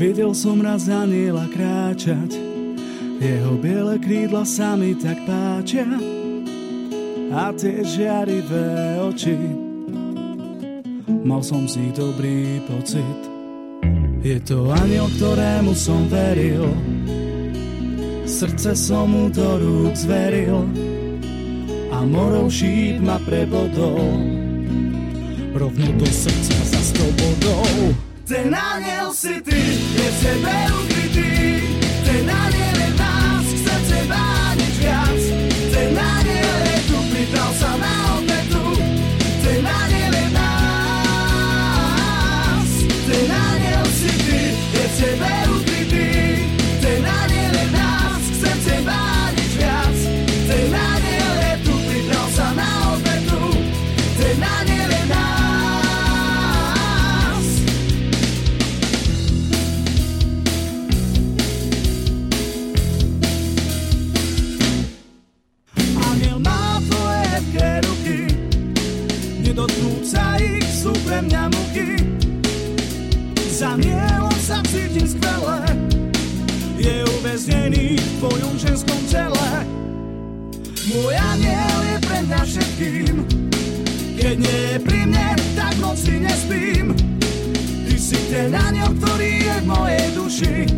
Videl som raz aniela kráčať, jeho biele krídla sa mi tak páčia a tie žiarivé oči. Mal som si dobrý pocit. Je to aniel, ktorému som veril, srdce som mu do rúk zveril a morov šíp ma prebodol. Rovno do srdca za sto bodov. Ten aniel si ty, je v sebe ukrytý, ten aniel keď nie je pri mne, tak noci nespím. Ty si ten aniel, ktorý je v mojej duši,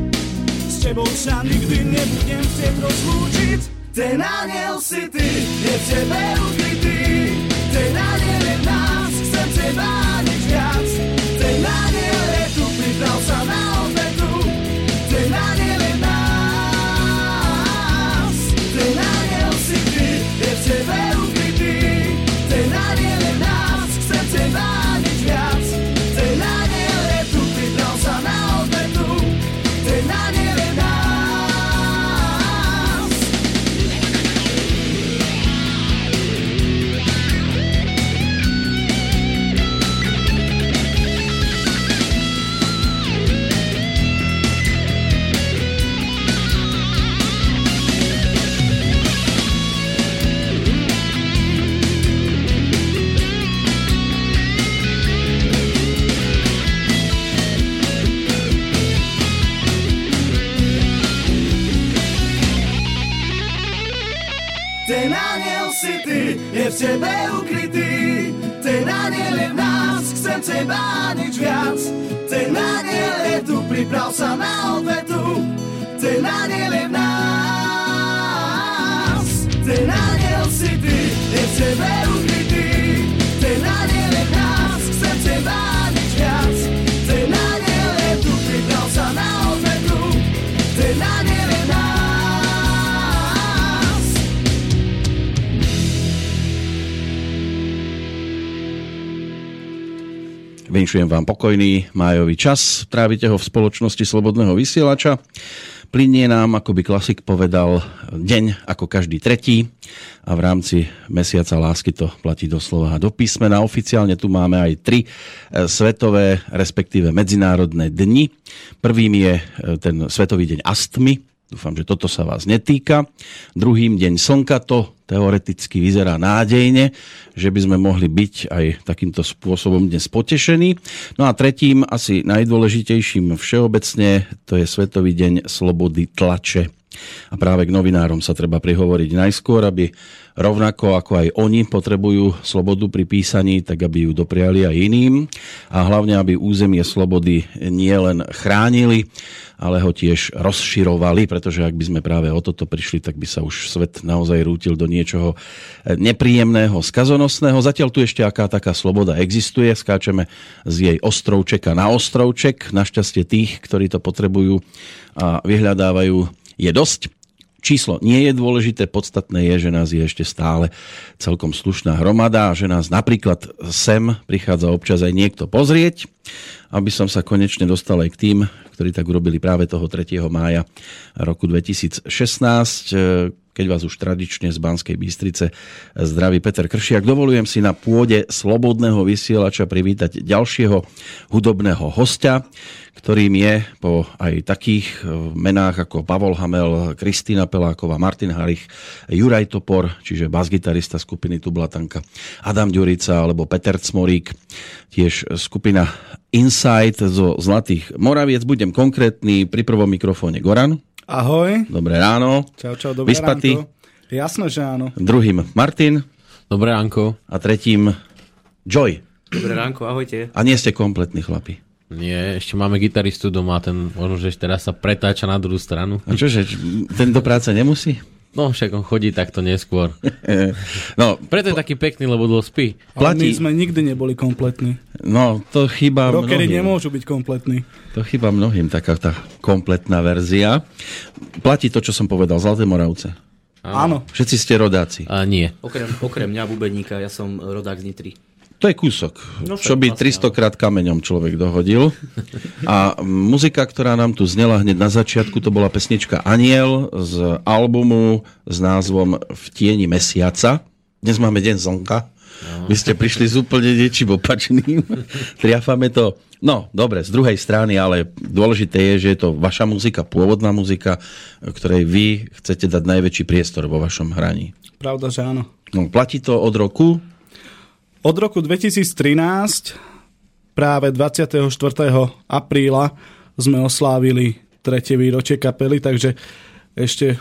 s tebou sa nikdy nebudem chcieť rozlúčiť. Ten aniel si ty, je v tebe ukrytý. Ten aniel je v nás, chcem teba nič viac. Ten aniel je tu, pridal sa na obetu. Ten aniel je nás. Ten aniel si ty, je v tebe ukrytý. Chcem teba nič viac. Ten aniel je tu, priprav sa na obetu. Ten aniel je v nás. Ten aniel si ty, je v tebe ukrytý. Vinšujem vám pokojný májový čas. Trávite ho v spoločnosti Slobodného vysielača. Plinie nám, ako by klasik povedal, deň ako každý tretí a v rámci mesiaca lásky to platí doslova do písmena. Oficiálne tu máme aj tri e, svetové, respektíve medzinárodné dni. Prvým je e, ten Svetový deň astmy, Dúfam, že toto sa vás netýka. Druhým deň slnka to teoreticky vyzerá nádejne, že by sme mohli byť aj takýmto spôsobom dnes potešení. No a tretím, asi najdôležitejším všeobecne, to je Svetový deň slobody tlače. A práve k novinárom sa treba prihovoriť najskôr, aby rovnako ako aj oni potrebujú slobodu pri písaní, tak aby ju dopriali aj iným a hlavne, aby územie slobody nielen chránili, ale ho tiež rozširovali, pretože ak by sme práve o toto prišli, tak by sa už svet naozaj rútil do niečoho nepríjemného, skazonosného. Zatiaľ tu ešte aká taká sloboda existuje, skáčeme z jej ostrovčeka na ostrovček. Našťastie tých, ktorí to potrebujú a vyhľadávajú, je dosť. Číslo nie je dôležité, podstatné je, že nás je ešte stále celkom slušná hromada a že nás napríklad sem prichádza občas aj niekto pozrieť, aby som sa konečne dostal aj k tým, ktorí tak urobili práve toho 3. mája roku 2016. keď vás už tradične z Banskej Bystrice zdraví Peter Kršiak. Dovolujem si na pôde Slobodného vysielača privítať ďalšieho hudobného hostia, ktorým je po aj takých e, menách ako Pavol Hamel, Kristýna Peláková, Martin Harich, Juraj Topor, čiže basgitarista skupiny Tublatanka, Adam Ďurica alebo Peter Cmorík, tiež skupina Insight zo Zlatých Moraviec. Budem konkrétny, pri prvom mikrofóne Goran. Ahoj. Dobré ráno. Čau, čau, dobré Vyspatý. ránko. Jasné, že áno. Druhým Martin Dobré ránko. a tretím Joy. Dobré ránko, ahojte. A nie ste kompletní chlapi. Nie, ešte máme gitaristu doma, ten možno, že teraz sa pretáča na druhú stranu. A čože, ten do práce nemusí? No však on chodí takto neskôr. No, Preto je taký pekný, lebo dlho spí. Ale my Platí. sme nikdy neboli kompletní. no to chýba Rockery mnohým. nemôžu byť kompletní. To chýba mnohým, taká tá kompletná verzia. Platí to, čo som povedal, Zlaté Moravce. Áno. Všetci ste rodáci. A nie. Okrem, okrem mňa, bubeníka, ja som rodák z Nitry. To je kúsok, No čo by vlastne, 300 krát kameňom človek dohodil. A muzika, ktorá nám tu znela hneď na začiatku, to bola pesnička Aniel z albumu s názvom V tieni mesiaca. Dnes máme deň slnka. Vy ste prišli s úplne niečím opačným. Triafame to. No, dobre, z druhej strany, ale dôležité je, že je to vaša muzika, pôvodná muzika, ktorej vy chcete dať najväčší priestor vo vašom hraní. Pravda, že áno. No, platí to od roku Od roku 2013, práve 24. apríla, sme oslávili tretie výročie kapely, takže ešte...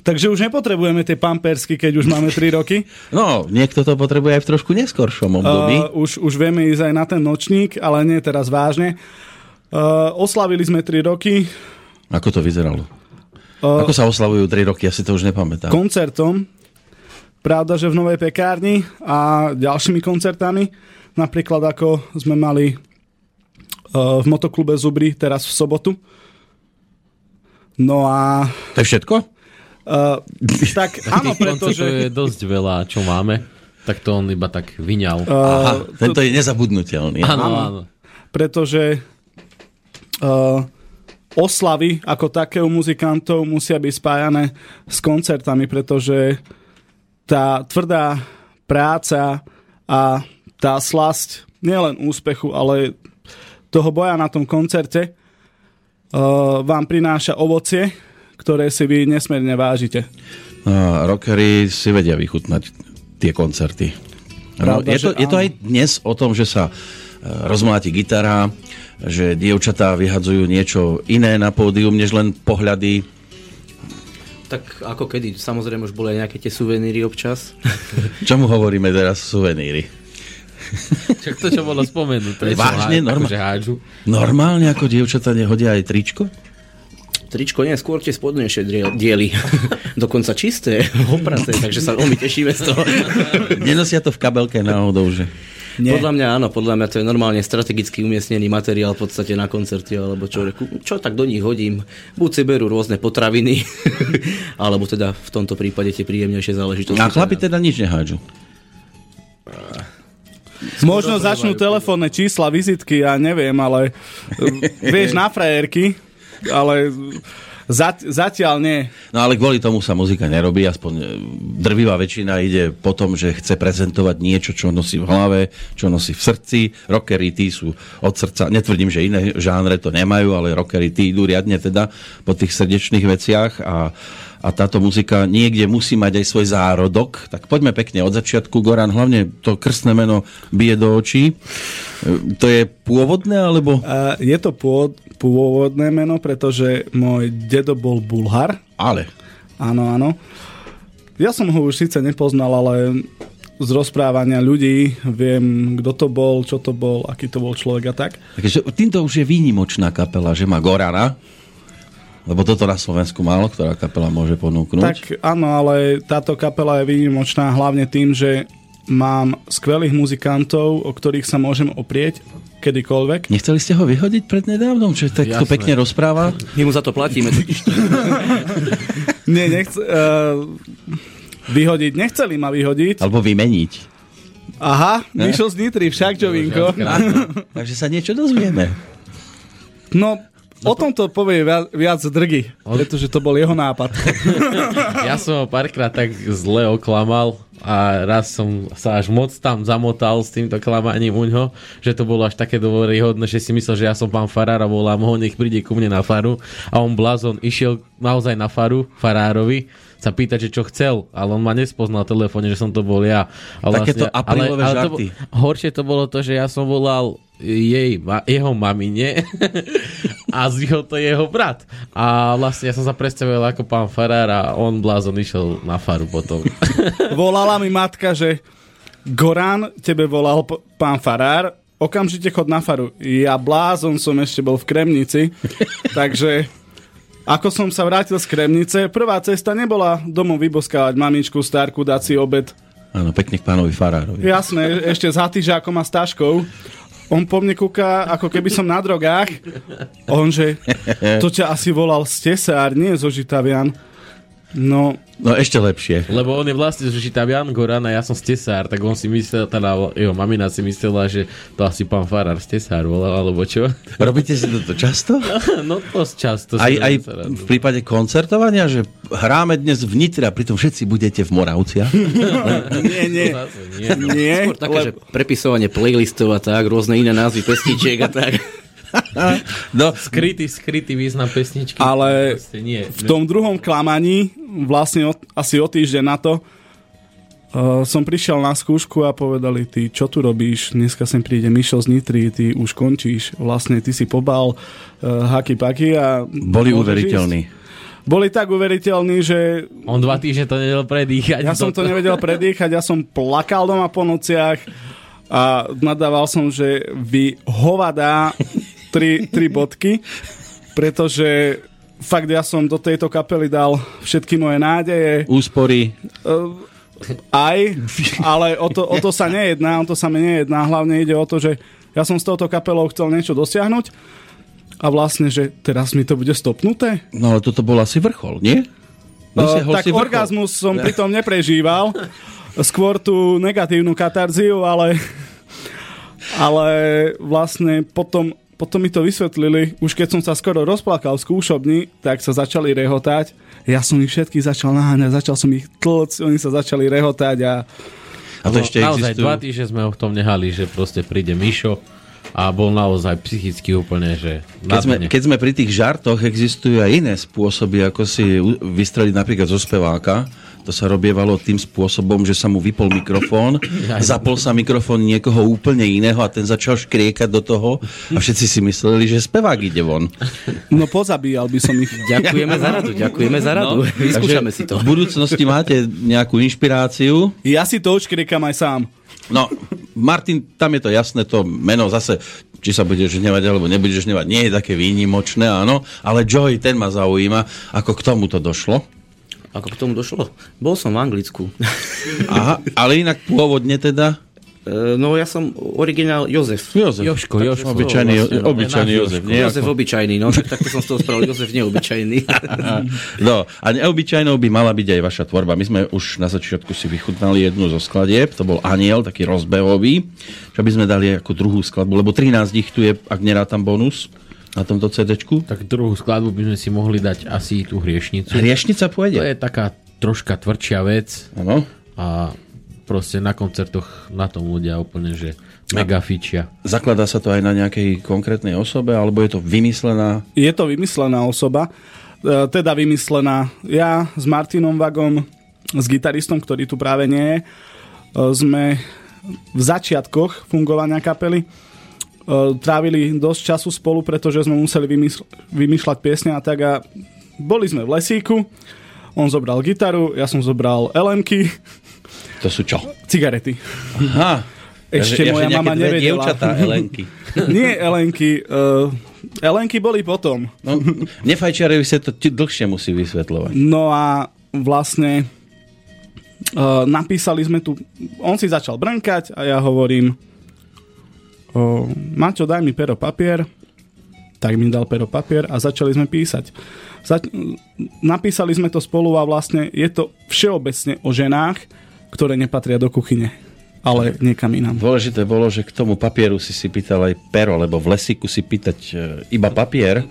Takže už nepotrebujeme tie pampersky, keď už máme 3 roky. No, niekto to potrebuje aj v trošku neskoršom období. Uh, už, už vieme ísť aj na ten nočník, ale nie teraz vážne. Uh, oslavili sme 3 roky Ako to vyzeralo? uh, Ako sa oslavujú 3 roky? Ja si to už nepamätám. koncertom. Pravda, že v Novej pekárni a ďalšími koncertami. Napríklad ako sme mali uh, v motoklube Zubri teraz v sobotu. No a To je všetko? uh, tak áno, pretože... je dosť veľa, čo máme. Tak to on iba tak vyňal. Aha, Uh, tento je nezabudnutelný. Áno, áno. áno. pretože uh, oslavy ako také u muzikantov musia byť spájané s koncertami, pretože tá tvrdá práca a tá slasť nielen úspechu, ale toho boja na tom koncerte uh, vám prináša ovocie, ktoré si vy nesmierne vážite. A rockery si vedia vychutnať tie koncerty. No, Pravda, je, to, je to aj dnes o tom, že sa e, rozmláti gitara, že dievčatá vyhadzujú niečo iné na pódium, než len pohľady. Tak ako kedy, samozrejme už boli aj nejaké tie suveníry občas. Čomu hovoríme teraz suveníry? Čak to, čo bolo spomenuté. Vážne? Normálne? akože hádžu. Normálne ako dievčatá nehodia aj tričko? Tričko nie, skôr tie spodnejšie diely. Dokonca čisté, opraté, takže sa veľmi tešíme z toho. Nenosia to v kabelke náhodou, že... Nie. Podľa mňa áno, podľa mňa to je normálne strategicky umiestnený materiál v podstate na koncerte, alebo čo, čo tak do nich hodím. Buď si berú rôzne potraviny, alebo teda v tomto prípade tie príjemnejšie záležitosti. A chlapi teda nič nehádžu. Možno začnú telefónne čísla, vizitky, ja neviem, ale uh, vieš, na frajerky, ale zat, zatiaľ nie. No ale kvôli tomu sa muzika nerobí, aspoň e, drvivá väčšina ide po tom, že chce prezentovať niečo, čo nosí v hlave, čo nosí v srdci. Rockery tí sú od srdca, netvrdím, že iné žánre to nemajú, ale rockery tí idú riadne teda po tých srdečných veciach a, a táto muzika niekde musí mať aj svoj zárodok. Tak poďme pekne od začiatku. Goran, hlavne to krstné meno bije do očí. To je pôvodné, alebo... Uh, je to pôvod, pôvodné meno, pretože môj dedo bol Bulhar. Ale. Áno, áno. Ja som ho už síce nepoznal, ale z rozprávania ľudí viem, kto to bol, čo to bol, aký to bol človek a tak. Takže týmto už je výnimočná kapela, že má Gorana, lebo toto na Slovensku málo, ktorá kapela môže ponúknuť. Tak áno, ale táto kapela je výnimočná hlavne tým, že mám skvelých muzikantov, o ktorých sa môžem oprieť kedykoľvek. Nechceli ste ho vyhodiť pred nedávnom, že tak to pekne rozpráva? My mu za to platíme. Nie, nechce, uh, vyhodiť, nechceli ma vyhodiť. Alebo vymeniť. Aha, vyšiel z Nitry, však čo, Vinko. Takže sa niečo dozvieme. No, O tomto povie viac, viac drgy, pretože to bol jeho nápad. Ja som ho párkrát tak zle oklamal a raz som sa až moc tam zamotal s týmto klamaním u ňo, že to bolo až také dôveryhodné, že si myslel, že ja som pán Farár a volám ho, nech príde ku mne na faru a on blázon išiel naozaj na faru, farárovi sa pýtať, že čo chcel, ale on ma nespoznal telefóne, že som to bol ja. A Takéto aprílové to, žarty. horšie to bolo to, že ja som volal jej, ma, jeho mamine a zvyhol to jeho brat. A vlastne ja som sa predstavil ako pán Farár a on blázon išiel na faru potom. Volala mi matka, že Goran, tebe volal p- pán Farár, okamžite chod na faru. Ja blázon som ešte bol v Kremnici, takže ako som sa vrátil z Kremnice, prvá cesta nebola domov vyboskávať mamičku, starku, dať si obed. Áno, pekne k pánovi Farárovi. Jasné, ešte s hatižákom a s taškou. On po mne kúka, ako keby som na drogách. On, že to ťa asi volal stesár, nie zo Žitavian. No, No ešte lepšie. Lebo on je vlastne z Žitavian Goran a ja som stesár, tak on si myslel, teda jeho mamina si myslela, že to asi pán Farár stesár volal, alebo čo? Robíte si toto často? no dosť často. Aj, aj v prípade koncertovania, že hráme dnes v Nitre a pritom všetci budete v Moravciach? nie, nie. Zase nie. Nie, Skôr také, že prepisovanie playlistov a tak, rôzne iné názvy pesničiek a tak. No, Skrytý, skrytý význam pesničky. Ale Proste nie. v tom druhom klamaní, vlastne od, asi o týždeň na to, uh, som prišiel na skúšku a povedali, ty čo tu robíš, dneska sem príde Mišo z Nitry, ty už končíš, vlastne ty si pobal uh, haky paky a... boli uveriteľní. Boli tak uveriteľní, že On dva týždne to nevedel predýchať. ja som to nevedel predýchať, ja som plakal doma po nociach a nadával som, že vy hovadá tri, tri bodky, pretože fakt ja som do tejto kapely dal všetky moje nádeje, Úspory. aj, ale o to, o to sa nejedná, o to sa mi nejedná, hlavne ide o to, že ja som s touto kapelou chcel niečo dosiahnuť a vlastne, že teraz mi to bude stopnuté. No ale toto bol asi vrchol, nie? Uh, Dosiahol tak si vrchol. orgazmus som pritom neprežíval. Skôr tú negatívnu katarziu, ale, ale vlastne potom, potom mi to vysvetlili. Už keď som sa skoro rozplakal v skúšobni, tak sa začali rehotať. Ja som ich všetkých začal naháňať, začal som ich tlc, oni sa začali rehotať a A to ešte No, naozaj existujú. dva týždne sme ho v tom nehali, že proste príde Mišo a bol naozaj psychicky úplne, že Keď sme, keď sme pri tých žartoch, existujú aj iné spôsoby, ako si vystreliť napríklad zo speváka. To sa robievalo tým spôsobom, že sa mu vypol mikrofón, zapol sa mikrofón niekoho úplne iného a ten začal škriekať do toho a všetci si mysleli, že spevák ide von. no pozabíjal by som ich. Ďakujeme za radu, ďakujeme za radu. No, Vyskúšame si to. V budúcnosti máte nejakú inšpiráciu. Ja si to odškriekam aj sám. No, Martin, tam je to jasné, to meno zase, či sa budeš hnevať alebo nebudeš hnevať, nie je také výnimočné, áno, ale Joy, ten ma zaujíma, ako k tomu to došlo. Ako k tomu došlo? Bol som v Anglicku. Aha, ale inak pôvodne teda E, No ja som originál Jozef. Jozef. Jožko, Jožko. Obyčajný, vlastne, no, obyčajný náš Jozef. Jozef obyčajný, no tak takto som z toho spravil Jozef neobyčajný. No, a neobyčajnou by mala byť aj vaša tvorba. My sme už na začiatku si vychutnali jednu zo skladieb, to bol Aniel, taký rozbehový, čo by sme dali ako druhú skladbu, lebo 13 ich tu je, ak nerátam bonus na tomto CD-čku. Tak druhú skladbu by sme si mohli dať asi tú hriešnicu. Hriešnica To pôjde. je taká troška tvrdšia vec Áno. a proste na koncertoch na tom ľudia úplne, že mega fičia. Zakladá sa to aj na nejakej konkrétnej osobe, alebo je to vymyslená? Je to vymyslená osoba, e, teda vymyslená. Ja s Martinom Vagom, s gitaristom, ktorý tu práve nie je, e, sme v začiatkoch fungovania kapely trávili dosť času spolu, pretože sme museli vymysl- vymýšľať piesne a tak a boli sme v lesíku, on zobral gitaru, ja som zobral LMky, To sú čo? cigarety. Aha. Ešte Takže- moja nejaké mama nevedela. Dievčatá, Elenky. Nie Elenky, uh, Elenky boli potom. No, nefajčiarovi sa to dlhšie musí vysvetľovať. No a vlastne uh, napísali sme tu, on si začal brnkať a ja hovorím uh, Maťo, daj mi pero papier, tak mi dal pero papier a začali sme písať. Zač- napísali sme to spolu a vlastne je to všeobecne o ženách, ktoré nepatria do kuchyne. ale niekam inám. Dôležité bolo, že k tomu papieru si si pýtal aj pero, lebo v lesíku si pýtať e, iba papier.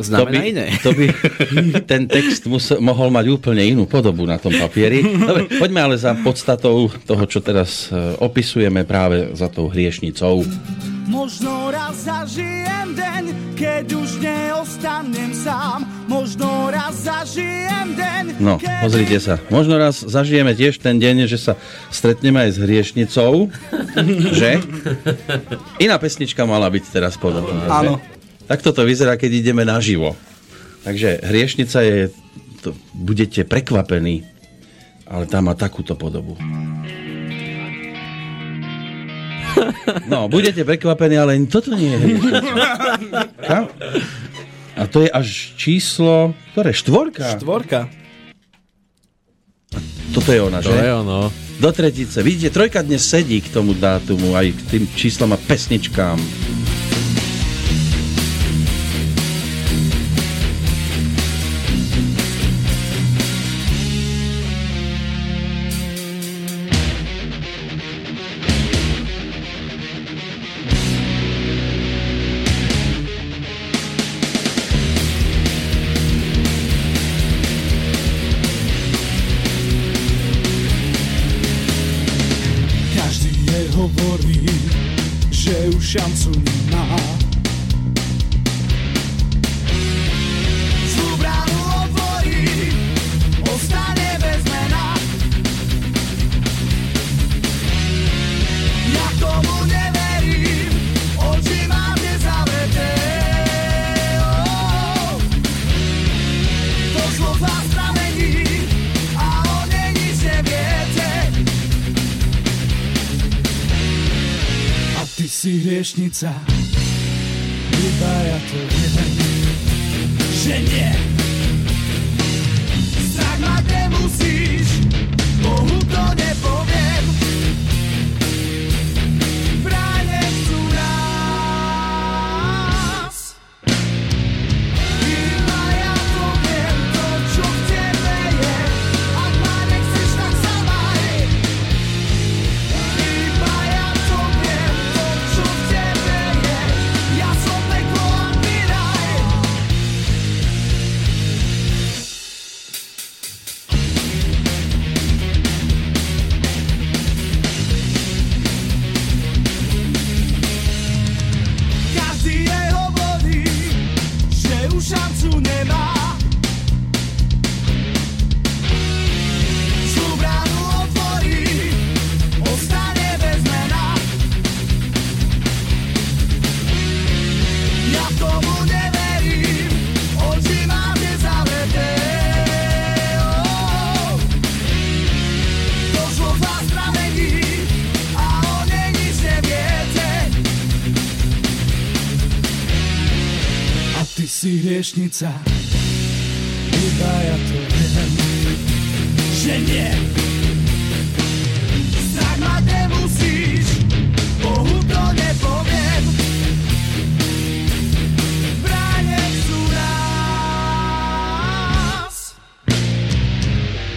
Znamená to by, iné. To by ten text musel, mohol mať úplne inú podobu na tom papieri. Dobre, poďme ale za podstatou toho, čo teraz e, opisujeme práve za tou hriešnicou. Možno raz zažijem deň, keď už neostanem sám. Možno raz zažijem deň, No, pozrite sa. Možno raz zažijeme tiež ten deň, že sa stretneme aj s hriešnicou. že? Iná pesnička mala byť teraz podobná. že? Áno. Tak toto vyzerá, keď ideme naživo. Takže hriešnica je... To, budete prekvapení, ale tá má takúto podobu. No, budete prekvapení, ale toto nie je hriešnica. Kam? A to je až číslo, ktoré? Štvorka? Štvorka. Toto je ona, To že? je ono. Do tretice. Vidíte, trojka dnes sedí k tomu dátumu, aj k tým číslom a pesničkám. Hriešnica, hriešnica, iba ja to viem, že nie. Strach mať nemusíš, Bohu to nepoviem. Bráne sú nás,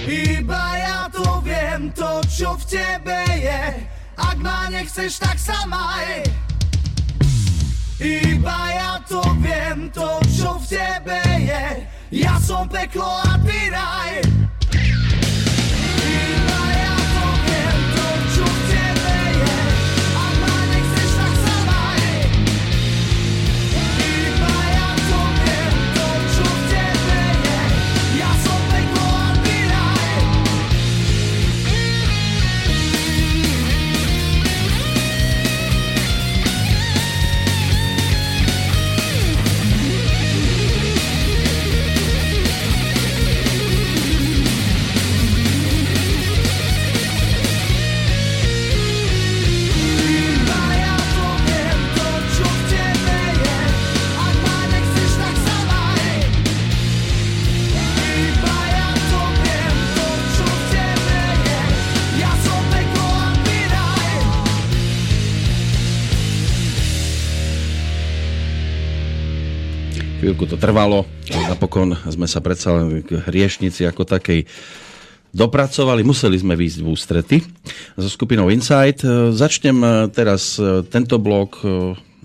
iba ja to viem, to čo v tebe je. Ak ma nechceš, tak sa maj. Iba ja to viem, to čo tebe je. Ja som peklo a ty raj Chvíľku to trvalo, napokon sme sa predsa len k hriešnici ako takej dopracovali, museli sme výjsť v ústrety so skupinou Insight. E, Začnem e, teraz e, tento blok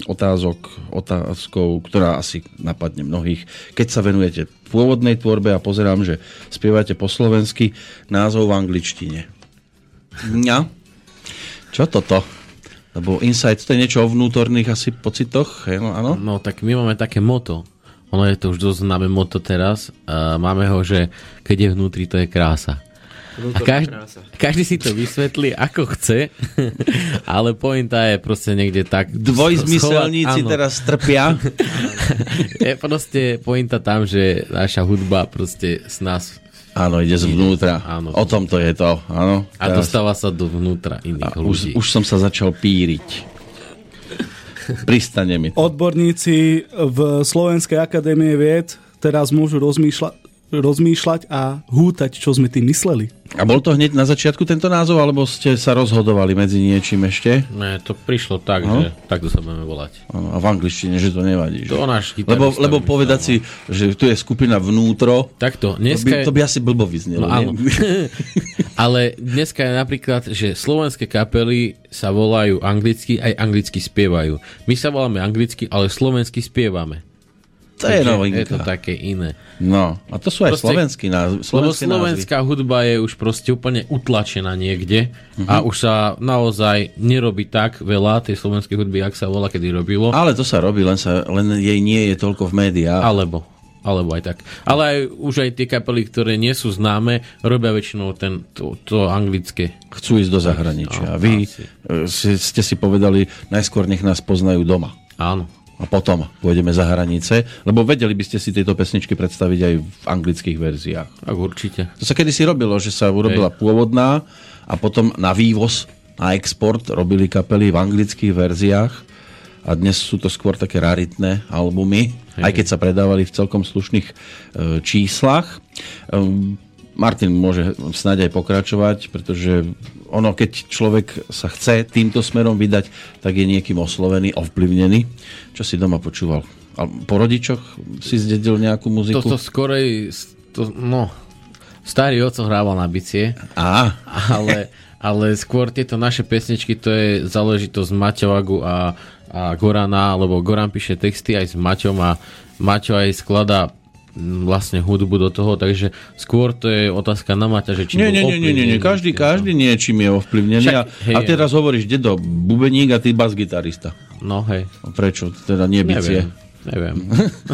otázok, otázkou, ktorá asi napadne mnohých. Keď sa venujete pôvodnej tvorbe a pozerám, že spievate po slovensky, názov v angličtine. Ja? Čo toto? Lebo Insight to je niečo o vnútorných asi pocitoch, no, áno? No tak my máme také moto. Ono je to už dosť známe moto teraz. Uh, máme ho, že keď je vnútri, to je krása. A každý, každý si to vysvetlí ako chce, ale pointa je proste niekde tak... Dvojzmyselníci schovať- teraz trpia. Je proste pointa tam, že naša hudba proste s nás Áno, ide zvnútra. Áno. O tom to je to. Áno. a dostáva sa do vnútra iných A ľudí. už, už som sa začal píriť. Pristane mi to. Odborníci v Slovenskej akadémie vied teraz môžu rozmýšľať, rozmýšľať a hútať, čo sme tým mysleli. A bol to hneď na začiatku tento názov, alebo ste sa rozhodovali medzi niečím ešte? Ne, to prišlo tak, No. že takto sa budeme volať. Áno, a v angličtine, že to nevadí. Že? To náš Lebo, lebo povedať si, že tu je skupina vnútro, Takto, to dneska by, je... to by asi blbo vyznelo. No áno. Ale dneska je napríklad, že slovenské kapely sa volajú anglicky, aj anglicky spievajú. My sa voláme anglicky, ale slovensky spievame. To je novinka. Je to také iné. No, a to sú aj Proste- slovenský názv, Lebo slovenské názvy. slovenská hudba je už proste úplne utlačená niekde Mhm. a už sa naozaj nerobí tak veľa tej slovenskej hudby, ak sa volá kedy robilo. Ale to sa robí, len, sa, len jej nie je toľko v médiách. Alebo, alebo aj tak. Ale aj, už aj tie kapely, ktoré nie sú známe, robia väčšinou ten, to, to anglické. Chcú ísť do zahraničia. No, vy asi. e, ste si povedali, najskôr nech nás poznajú doma. Áno. A potom pôjdeme za hranice, lebo vedeli by ste si tieto pesničky predstaviť aj v anglických verziách. Tak určite. To sa kedysi robilo, že sa urobila pôvodná a potom na vývoz, na export robili kapely v anglických verziách a dnes sú to skôr také raritné albumy, aj keď sa predávali v celkom slušných e, číslach. Ehm, Martin môže snáď aj pokračovať, pretože ono, keď človek sa chce týmto smerom vydať, tak je niekým oslovený, ovplyvnený. Čo si doma počúval? A po rodičoch si zdedil nejakú muziku? Toto skorej, to, no, starý oco hrával na bicie, Á, ale, ale skôr tieto naše pesničky, to je záležitosť Maťovagu a, a Gorana, lebo Goran píše texty aj s Maťom a Maťo aj skladá vlastne hudbu do toho, takže skôr to je otázka na Maťa, že či Nie, nie, nie, nie, nie, nie. Každý, každý niečím je ovplyvnený. Však, a, hej, a teraz hovoríš, dedo, bubeník a ty bas-gitarista. No hej, A Prečo? Teda nie bicie. neviem, neviem.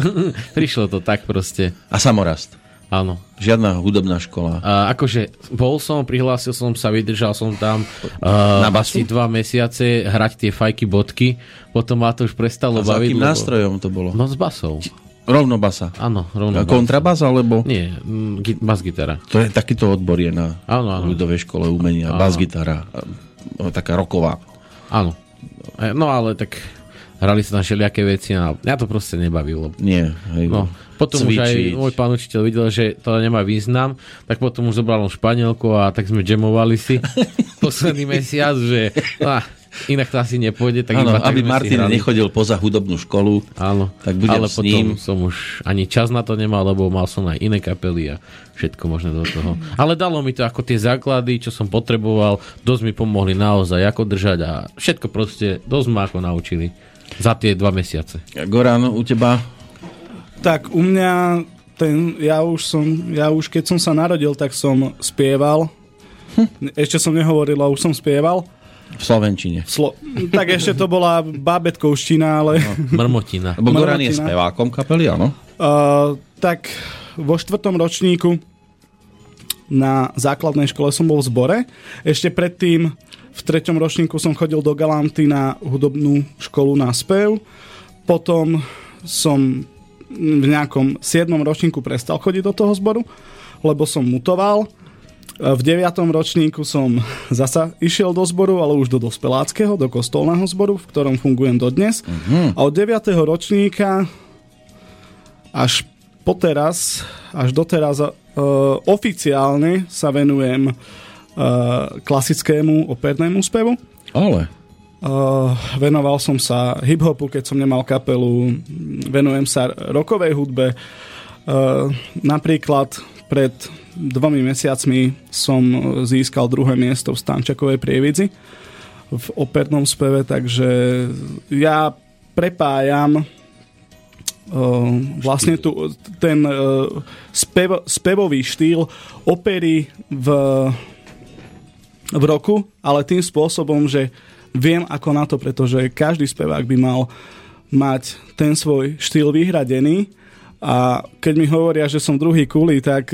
Prišlo to tak proste, A samorast. áno. Žiadna hudobná škola. A akože bol som, prihlásil som sa, vydržal som tam Na uh, basu? dva mesiace hrať tie fajky bodky, potom ma to už prestalo A baviť. akým lebo- nástrojom to bolo? No s basou. Rovno basa. Áno, rovno. A bas. kontrabas alebo? Nie, mm, gi- bas-gitara. To je takýto odbor je na Áno, áno. ľudovej škole umenia. Áno. Bas-gitara. a- Taká roková. Áno. E, No ale tak hrali sa tam všelijaké veci a mňa to proste nebavilo. Nie. Hej, No, potom už aj cvičiť. môj pán učiteľ videl, že to nemá význam, tak potom už zobral Španielku a tak sme jamovali si posledný mesiac, že ah, inak to asi nepôjde. Tak Áno, iba tak aby Martin hrali. nechodil poza hudobnú školu. Áno, tak budem ale s potom ním. som už ani čas na to nemal, lebo mal som aj iné kapely a všetko možné do toho. Ale dalo mi to ako tie základy, čo som potreboval, dosť mi pomohli naozaj, ako držať a všetko proste dosť ma ako naučili za tie dva mesiace. Goran, u teba? Tak u mňa, ten, ja už som, ja už keď som sa narodil, tak som spieval. Ešte som nehovoril, a už som spieval. V Slovenčine. Slo- tak ešte to bola bábetkovština, ale... Mrmotina. Lebo Goran je spevákom kapely, áno? Uh, tak vo štvrtom ročníku na základnej škole som bol v zbore. Ešte predtým v treťom ročníku som chodil do Galanty na hudobnú školu na spev. Potom som v nejakom 7. ročníku prestal chodiť do toho zboru, lebo som mutoval. V 9. ročníku som zasa išiel do zboru, ale už do dospeláckého, do kostolného zboru, v ktorom fungujem dodnes. A od 9. ročníka až poteraz, až doteraz uh, oficiálne sa venujem uh, klasickému opernému spevu. Ale. Uh, venoval som sa hip-hopu, keď som nemal kapelu, venujem sa rokovej hudbe. Uh, napríklad pred dvomi mesiacmi som získal druhé miesto v Stančakovej prievidzi v opernom speve, takže ja prepájam vlastne tu, ten spev, spevový štýl opery v, v roku, ale tým spôsobom, že viem ako na to, pretože každý spevák by mal mať ten svoj štýl vyhradený a keď mi hovoria, že som druhý kuli, tak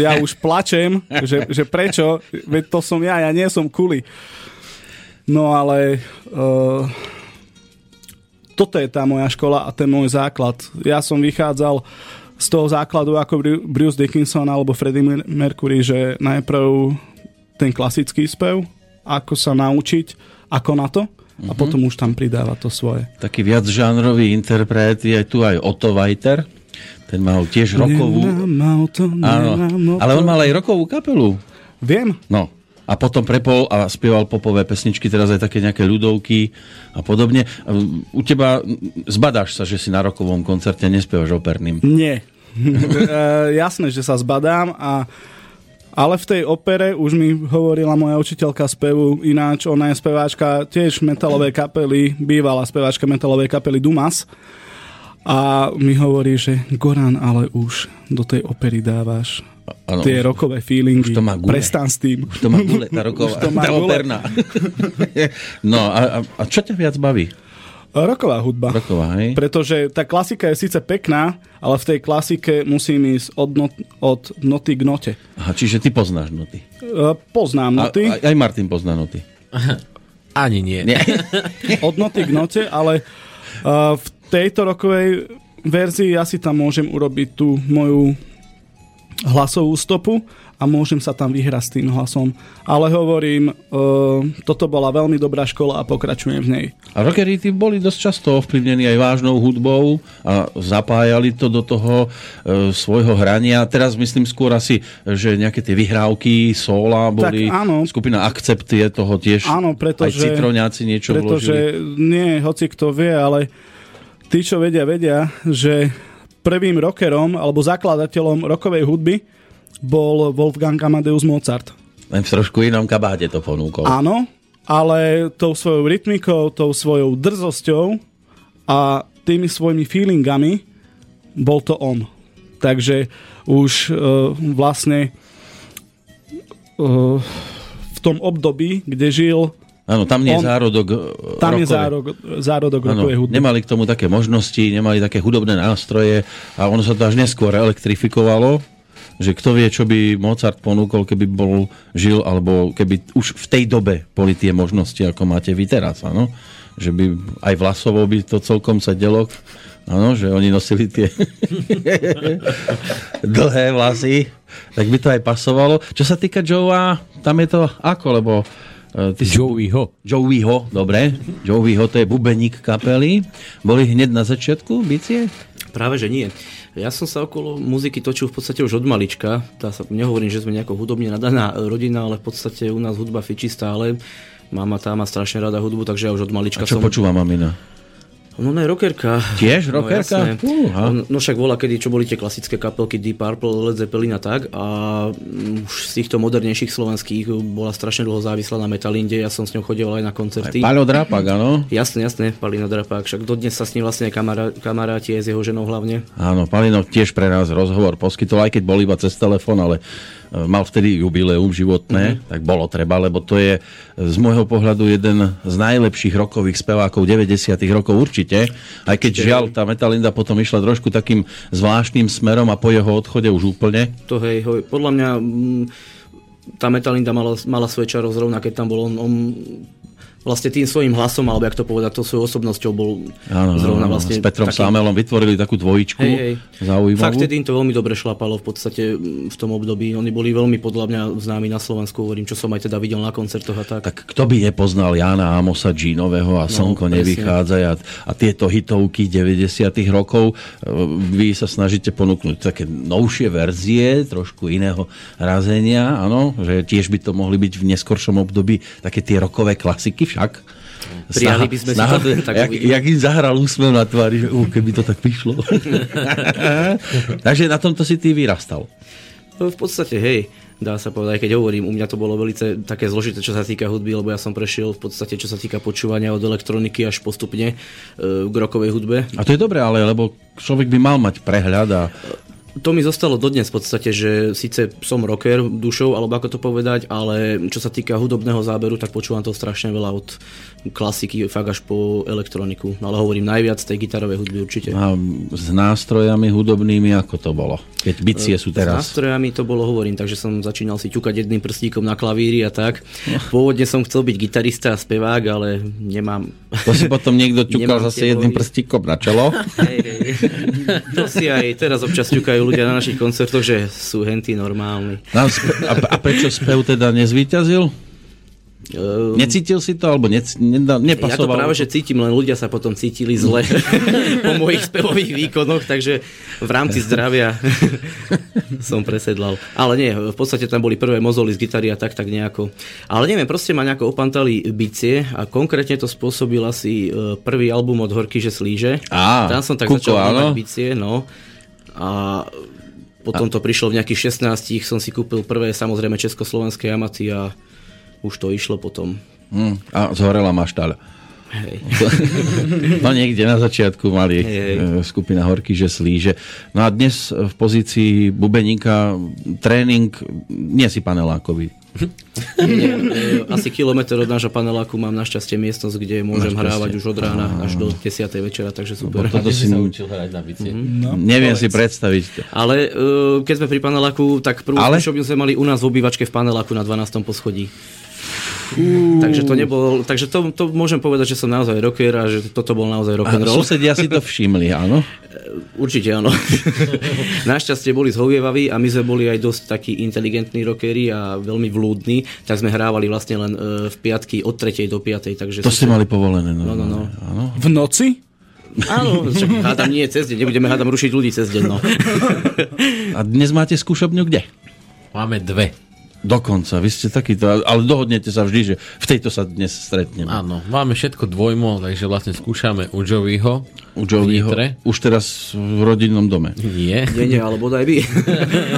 ja už plačem, že, že prečo, veď to som ja, ja nie som kuli. No ale uh, toto je tá moja škola a ten môj základ. Ja som vychádzal z toho základu ako Bruce Dickinson alebo Freddie Mercury, že najprv ten klasický spev, ako sa naučiť, ako na to, a mm-hmm. potom už tam pridáva to svoje. Taký viac žánrový interpret je tu aj Otto Weiter. Ten mal tiež rokovú... Áno, ale on mal aj rokovú kapelu. Viem. No, a potom prepol a spieval popové pesničky, teraz aj také nejaké ľudovky a podobne. U teba zbadáš sa, že si na rokovom koncerte nespievaš operným? Nie. E, jasné, že sa zbadám a ale v tej opere už mi hovorila moja učiteľka spevu, ináč ona je speváčka tiež metalovej kapely, bývalá speváčka metalovej kapely Dumas. A mi hovorí, že Goran, ale už do tej opery dávaš ano, tie už, rokové feelingy. Už to má gule. Prestan s tým. Už to má gule, tá roková, už to má tá gule. operná. no a, a čo ťa viac baví? Roková hudba. Roková, hej? Pretože tá klasika je síce pekná, ale v tej klasike musím ísť od, not, od noty k note. Aha, čiže ty poznáš noty. Uh, poznám noty. A, aj Martin pozná noty. Ani nie. nie. od noty k note, ale uh, v tejto rokovej verzii ja si tam môžem urobiť tú moju hlasovú stopu a môžem sa tam vyhrať s tým hlasom. Ale hovorím, uh, toto bola veľmi dobrá škola a pokračujem v nej. A rockery tí boli dosť často ovplyvnení aj vážnou hudbou a zapájali to do toho uh, svojho hrania. Teraz myslím skôr asi, že nejaké tie vyhrávky, sola boli, tak, áno. skupina Akcept je toho tiež, áno, pretože, aj citroňáci niečo pretože, vložili. nie, hoci kto vie, ale tí, čo vedia, vedia, že prvým rockerom alebo zakladateľom rokovej hudby bol Wolfgang Amadeus Mozart. Len v trošku inom kabáte to ponúkol. Áno, ale tou svojou rytmikou, tou svojou drzosťou a tými svojimi feelingami bol to on. Takže už uh, vlastne uh, v tom období, kde žil Áno, tam nie je zárodok e, Tam rokové. je zárodok, zárodok ano, rokovej hudby. Nemali k tomu také možnosti, nemali také hudobné nástroje a ono sa to až neskôr elektrifikovalo, že kto vie, čo by Mozart ponúkol, keby bol žil, alebo keby už v tej dobe boli tie možnosti, ako máte vy teraz, áno? Že by aj Vlasovo by to celkom sedelo, áno, že oni nosili tie dlhé vlasy, tak by to aj pasovalo. Čo sa týka Joea, tam je to ako, lebo ty Joeyho. Joeyho, dobre. Joeyho to je bubeník kapely. Boli hneď na začiatku bicie? Práve, že nie. Ja som sa okolo muziky točil v podstate už od malička. Tá sa, nehovorím, že sme nejako hudobne nadaná rodina, ale v podstate u nás hudba fičí stále. Mama tá má strašne rada hudbu, takže ja už od malička A čo som... počúva mamina? No ne, rockerka. Tiež no, rockerka? No, no však bola kedy, čo boli tie klasické kapelky Deep Purple, Led Zeppelin a tak a už z týchto modernejších slovenských bola strašne dlho závislá na Metalinde, ja som s ňou chodil aj na koncerty. Aj Paľo Drapak, áno? Jasne, jasne, Palino Drapak, však dodnes sa s ním vlastne kamará, kamaráti aj s jeho ženou hlavne. Áno, Palino tiež pre nás rozhovor poskytol, aj keď bol iba cez telefón, ale mal vtedy jubileum životné, mm-hmm. tak bolo treba, lebo to je z môjho pohľadu jeden z najlepších rokových spevákov 90. rokov určite, aj keď žiaľ tá Metalinda potom išla trošku takým zvláštnym smerom a po jeho odchode už úplne. To hej, hej podľa mňa mm, tá Metalinda mala, mala svoje čaro zrovna, keď tam bol on, on vlastne tým svojim hlasom, alebo jak to povedať, to svojou osobnosťou bol ano, zrovna vlastne... S Petrom taký... Samelom vytvorili takú dvojičku hej, hej. zaujímavú. Fakt im to veľmi dobre šlapalo v podstate v tom období. Oni boli veľmi podľa mňa známi na Slovensku, hovorím, čo som aj teda videl na koncertoch a tak. Tak kto by nepoznal Jana Amosa Džínového a no, Slnko no, nevychádza a, a tieto hitovky 90 rokov. E, vy sa snažíte ponúknuť také novšie verzie, trošku iného razenia, áno, že tiež by to mohli byť v neskoršom období také tie rokové klasiky však. Prijali by sme snaha, si to, tak jak, jak im zahral úsmev na tvári, že uh, keby to tak vyšlo. Takže na tomto si ty vyrastal. No, v podstate, hej, dá sa povedať, keď hovorím, u mňa to bolo veľmi také zložité, čo sa týka hudby, lebo ja som prešiel v podstate, čo sa týka počúvania od elektroniky až postupne e, k rokovej hudbe. A to je dobré, ale lebo človek by mal mať prehľad a to mi zostalo dodnes v podstate, že síce som rocker dušou, alebo ako to povedať, ale čo sa týka hudobného záberu, tak počúvam to strašne veľa od klasiky, fakt až po elektroniku. No, ale hovorím najviac tej gitarovej hudby určite. A s nástrojami hudobnými, ako to bolo? Keď bicie sú teraz. S nástrojami to bolo, hovorím, takže som začínal si ťukať jedným prstíkom na klavíri a tak. Pôvodne som chcel byť gitarista a spevák, ale nemám... To si potom niekto ťukal zase jedným prstíkom na čelo? Hej, hej. To si aj teraz občas ťukajú ľudia na našich koncertoch, že sú henty normálni. No, a, a prečo spev teda nezvýťazil? Um, Necítil si to, alebo ne, ne, nepasoval? Ja to práve, že cítim, len ľudia sa potom cítili zle po mojich spevových výkonoch, takže v rámci zdravia som presedlal. Ale nie, v podstate tam boli prvé mozoly z gitary a tak, tak nejako. Ale neviem, proste ma nejako opantali bicie a konkrétne to spôsobil asi e, prvý album od Horky, že slíže. Á, tam som tak kuko, začal áno. bicie, no. A potom to prišlo v nejakých 16 som si kúpil prvé samozrejme československé amaty a už to išlo potom. Mm, a zhorela maštaľ. Hej. No niekde na začiatku mali Hej. E, skupina Horky, že slíže. No a dnes v pozícii bubeníka tréning nie si panelákový. Nie, asi kilometr od nášho paneláku mám našťastie miestnosť, kde môžem našťastie. hrávať už od rána až do 10. večera, takže super. No, to si sa učil hrať na bicie. Mm-hmm. No, Neviem povedz. si predstaviť to. Ale uh, keď sme pri paneláku, tak prvú Ale... sme mali u nás v obývačke v paneláku na 12. poschodí. Takže to nebol, takže to, to môžem povedať, že som naozaj rocker a že toto bol naozaj rock and roll. A susedia si to všimli, áno? Určite áno. Našťastie boli zhovievaví a my sme boli aj dosť takí inteligentní rockery a veľmi vlúdni, tak sme hrávali vlastne len e, v piatky od 3. do 5. Takže to ste mali povolené. No, no, no. Áno. V noci? Áno, hádam nie cez deň, nebudeme hádam rušiť ľudí cez deň. No. A dnes máte skúšobňu kde? Máme dve. Dokonca, vy ste takýto, ale dohodnete sa vždy, že v tejto sa dnes stretneme. Áno, máme všetko dvojmo, takže vlastne skúšame u Joeyho. U Joeyho, už teraz v rodinnom dome. Nie. Nie, nie, ale bodaj by.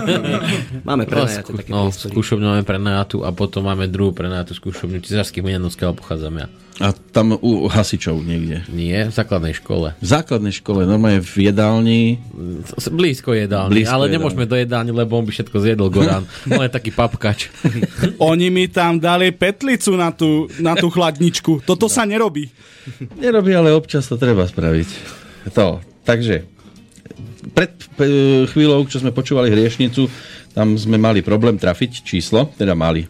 máme prenajaté no, také no, skúšobňu máme prenajatú a potom máme druhú prenajatú skúšobňu Cizarských Mienov, pochádzam ja. A tam u hasičov niekde? Nie, v základnej škole. V základnej škole, normálne v jedálni? Blízko jedálni, Blízko ale jedálni. nemôžeme do jedálni, lebo on by všetko zjedol Goran. on je taký papkač. Oni mi tam dali petlicu na tú, na tú chladničku. Toto no. sa nerobí. Nerobí, ale občas to treba spraviť. To, takže pred chvíľou, čo sme počúvali hriešnicu, tam sme mali problém trafiť číslo, teda mali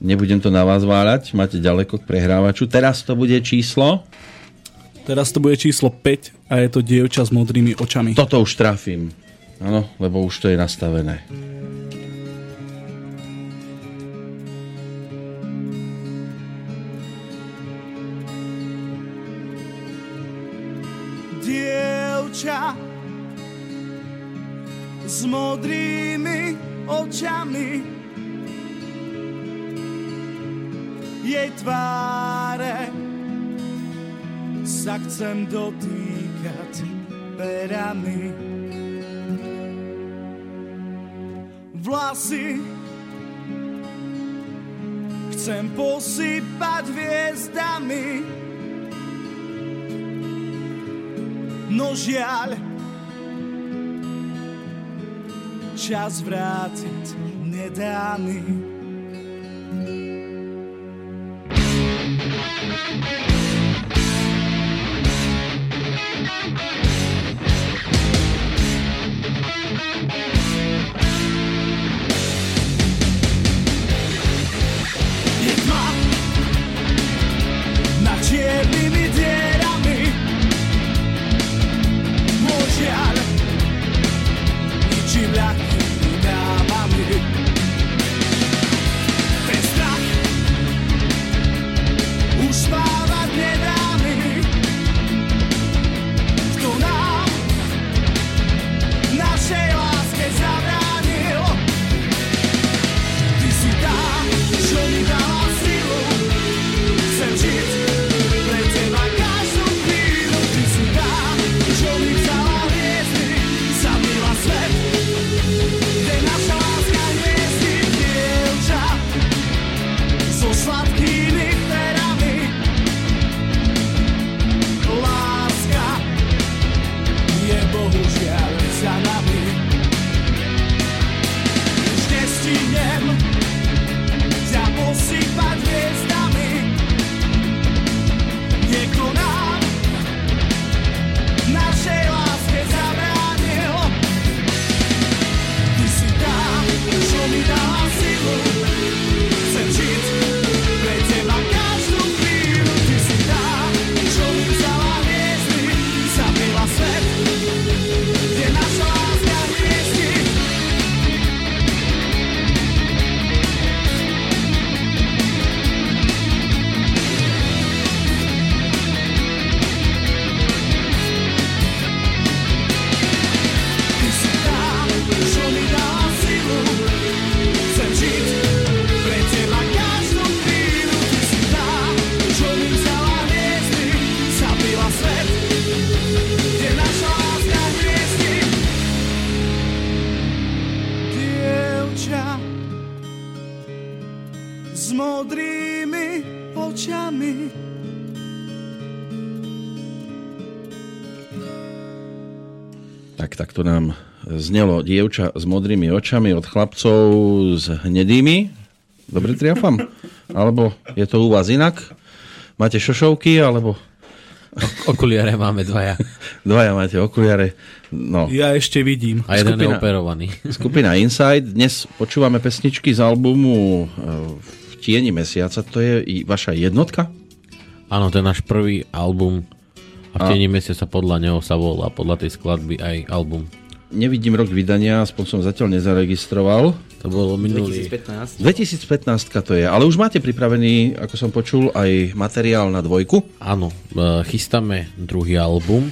Nebudem to na vás váľať, máte ďaleko k prehrávaču. Teraz to bude číslo... Teraz to bude číslo 5 a je to dievča s modrými očami. Toto už trafím. Áno, lebo už to je nastavené. Dievča s modrými očami jej tváre sa chcem dotýkať perami. Vlasy chcem posypať hviezdami. No žiaľ, čas vrátiť nedá mi. S znelo dievča s modrými očami od chlapcov s hnedými. Dobre triafam? Alebo je to u vás inak? Máte šošovky, alebo Okuliare máme dvaja. dvaja máte okuliare? No. Ja ešte vidím. A jeden je Skupina- operovaný. Skupina Inside. Dnes počúvame pesničky z albumu e, V tieni mesiaca. To je i vaša jednotka? Áno, to je náš prvý album. A v A- tieni mesiaca podľa neho sa volá, podľa tej skladby aj album. Nevidím rok vydania, aspoň som zatiaľ nezaregistroval. To bolo minulý... 2015. 2015 to je, ale už máte pripravený, ako som počul, aj materiál na dvojku. Áno, e, chystáme druhý album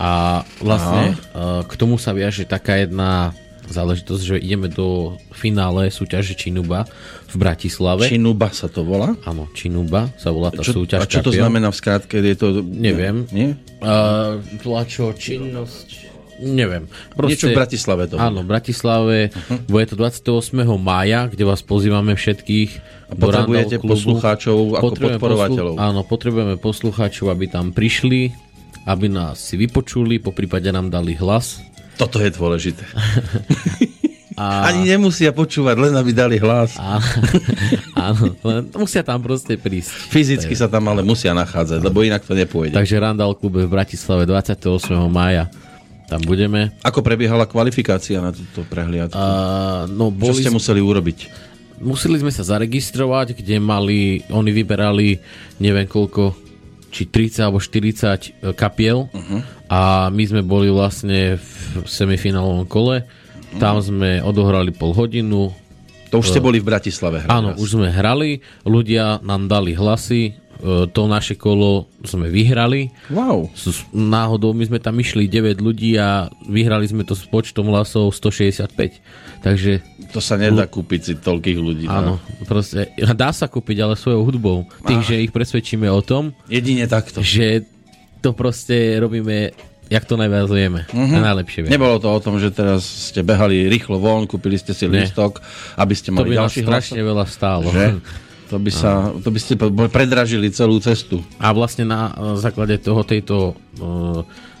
a vlastne e, k tomu sa viaže taká jedna záležitosť, že ideme do finále súťaže Činuba v Bratislave. Činuba sa to volá. Áno, Činuba sa volá tá Čo, súťaž. a čo to kapiel. znamená v skrátke? Je to, Neviem. Nie? Uh, tlačo, či... Činnosť. Neviem. Niečo v Bratislave to Áno, v Bratislave. Uh-huh. Bude to 28. mája, kde vás pozývame všetkých. A potrebujete klubu. poslucháčov ako Potrebujeme podporovateľov. áno, potrebujeme poslucháčov, aby tam prišli, aby nás si vypočuli, po prípade nám dali hlas. Toto je dôležité. A, Ani nemusia počúvať, len aby dali hlas. a, áno, len musia tam proste prísť. Fyzicky sa tam ale musia nachádzať, lebo inak to nepôjde. Takže Randall klube v Bratislave 28. mája. Tam budeme. Ako prebiehala kvalifikácia na túto prehliadku? A, no, Čo boli ste museli urobiť? museli sme sa zaregistrovať, kde mali, oni vyberali neviem koľko, či 30 alebo 40 kapiel uh-huh. a my sme boli vlastne v semifinálovom kole. Tam sme odohrali pol hodinu. To už ste boli v Bratislave. hrať Áno, raz. už sme hrali, ľudia nám dali hlasy, e, to naše kolo sme vyhrali. Wow. S- Náhodou my sme tam išli 9 ľudí a vyhrali sme to s počtom hlasov 165. Takže To sa nedá kúpiť si toľkých ľudí. no. Áno, proste dá sa kúpiť, ale svojou hudbou. Tým, že ich presvedčíme o tom, Jedine takto. že to proste robíme, jak to najviac vieme. Uh-huh. Najlepšie vieme. Nebolo to o tom, že teraz ste behali rýchlo von, kúpili ste si Nie. lístok, aby ste to mali by ďalší hlas. strašne veľa stálo. Že? To by, sa, to by ste predražili celú cestu. A vlastne na eh, základe toho tejto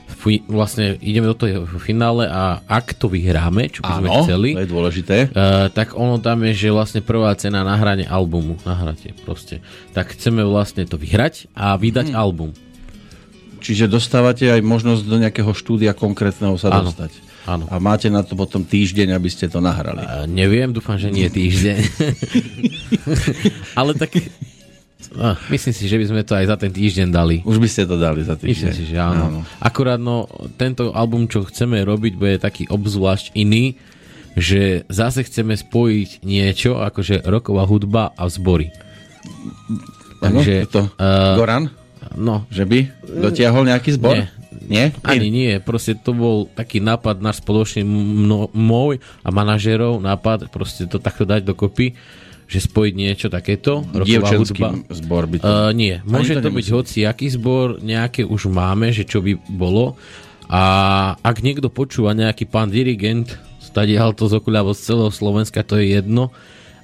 fi, vlastne ideme do toho finále a ak to vyhráme, čo by sme Áno, chceli, to je dôležité. Uh, tak ono tam je, že vlastne prvá cena na hranie albumu, nahráte proste. Tak chceme vlastne to vyhrať a vydať Mhm. album. Čiže dostávate aj možnosť do nejakého štúdia konkrétneho sa Áno, dostať. áno. A máte na to potom týždeň, aby ste to nahrali. Uh, neviem, dúfam, že nie týždeň. Ale tak... Uh, myslím si, že by sme to aj za ten týždeň dali. Už by ste to dali za týždeň. Myslím si, že áno. Akurát no, tento album, čo chceme robiť, bude taký obzvlášť iný, že zase chceme spojiť niečo, akože roková hudba a zbory. Áno, Takže, je to eh, Goran, No, že by dotiahol nejaký zbor? Nie. Nie? Ani nie, proste to bol taký nápad náš spoločný mno, môj a manažerov nápad proste to takto dať dokopy, že spojiť niečo takéto, roková hudba. zbor by to... Uh, nie, môže to to, byť nemusí. hoci aký zbor, nejaké už máme, že čo by bolo. A ak niekto počúva nejaký pán dirigent, stadial to z okuľavo z celého Slovenska, to je jedno,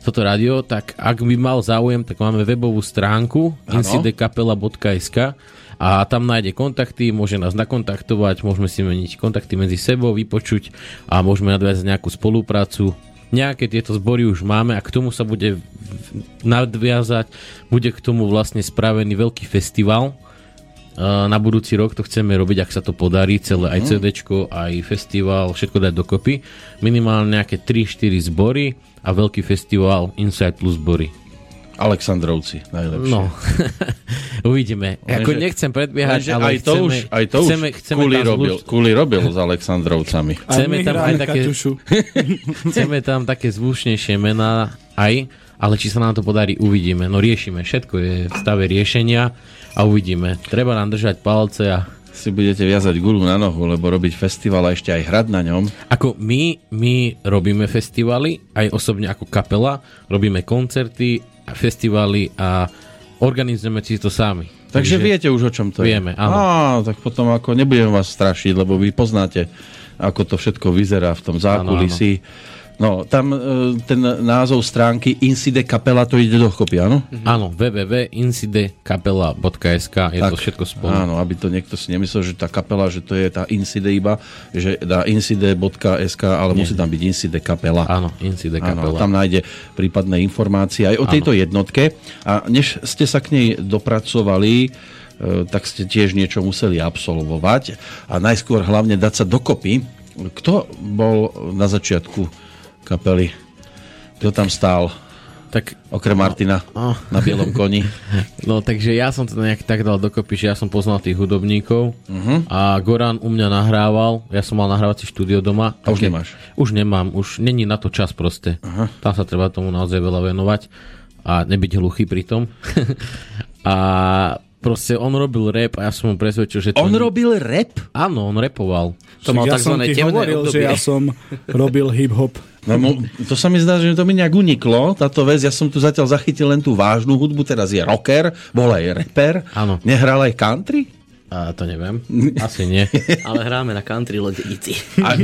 toto rádio, tak ak by mal záujem, tak máme webovú stránku incidekapela.sk a tam nájde kontakty, môže nás nakontaktovať, môžeme si meniť kontakty medzi sebou, vypočuť a môžeme nadviazať nejakú spoluprácu. Nejaké tieto zbory už máme a k tomu sa bude nadviazať, bude k tomu vlastne spravený veľký festival, Uh, na budúci rok to chceme robiť, ak sa to podarí, celé aj CDčko, aj festival, všetko dať dokopy. Minimálne nejaké 3-4 zbory a veľký festival Inside plus zbory. Aleksandrovci, najlepšie. No, uvidíme. Lenže- Ako nechcem predbiehať, ale aj to chceme, už, aj to chceme, už chceme Kuli, robil, zluč- Kuli robil s Aleksandrovcami. A Chceme tam aj také-. Chceme tam také zvučnejšie mená aj, ale či sa nám to podarí, uvidíme. No riešime, všetko je v stave riešenia a uvidíme. Treba nám držať palce a Si budete viazať gulu na nohu, lebo robiť festival a ešte aj hrať na ňom. Ako my, my robíme festivaly, aj osobne ako kapela, robíme koncerty, a festivaly a organizujeme si to sami. Takže viete už, o čom to Vieme, je. áno. Á, tak potom ako nebudem vás strašiť, lebo vy poznáte, ako to všetko vyzerá v tom zákulisí. No, tam e, ten názov stránky Incide Kapela, to ide dokopy, áno? Áno, www.incidekapela.sk je to všetko spolu. Áno, aby to niekto si nemyslel, že tá kapela, že to je tá Incide iba, že dá incide.sk, ale musí tam byť Incide Kapela. Áno, Incide Áno, kapela. tam nájde prípadné informácie aj o tejto jednotke. A než ste sa k nej dopracovali, e, tak ste tiež niečo museli absolvovať a najskôr hlavne dať sa dokopy. Kto bol na začiatku kapely? Kto tam stál? Tak, Okrem Martina no. na bielom koni. no takže ja som to nejak tak dal dokopy, že ja som poznal tých hudobníkov uh-huh. a Goran u mňa nahrával, ja som mal nahrávací štúdio doma. A už nemáš? Už nemám, už není na to čas proste. Uh-huh. Tam sa treba tomu naozaj veľa venovať a nebyť hluchý pri tom. a proste on robil rap a ja som mu presvedčil, že to... On robil rap? Áno, on repoval. To mal ja som tzv. ti temné hovoril, že obdobie. ja som robil hip-hop. No, to sa mi zdá, že to mi nejak uniklo, táto vec. Ja som tu zatiaľ zachytil len tú vážnu hudbu, teraz je rocker, bol aj rapper. Áno. Nehral aj country? A to neviem. Asi nie. Ale hráme na country lednici. Aj,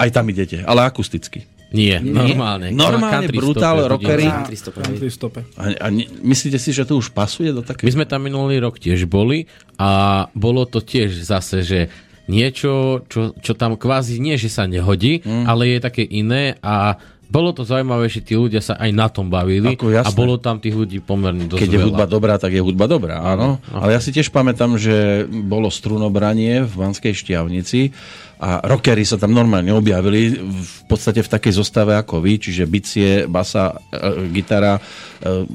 aj tam idete, ale akusticky. Nie, normálne. Normálne Country brutál, stope, rockery. Country stope. A, a ne- myslíte si, že to už pasuje do My také... sme tam minulý rok tiež boli a bolo to tiež zase, že niečo, čo, čo tam kvázi nie, že sa nehodí, mm. ale je také iné a bolo to zaujímavé, že tí ľudia sa aj na tom bavili Ako jasné. a bolo tam tých ľudí pomerne dosť Keď je hudba dobrá, tak je hudba dobrá, áno. Ale ja si tiež pamätám, že bolo strunobranie v Banskej Štiavnici a rockery sa tam normálne objavili v podstate v takej zostave ako vy, čiže bicie, basa, e, gitara, e,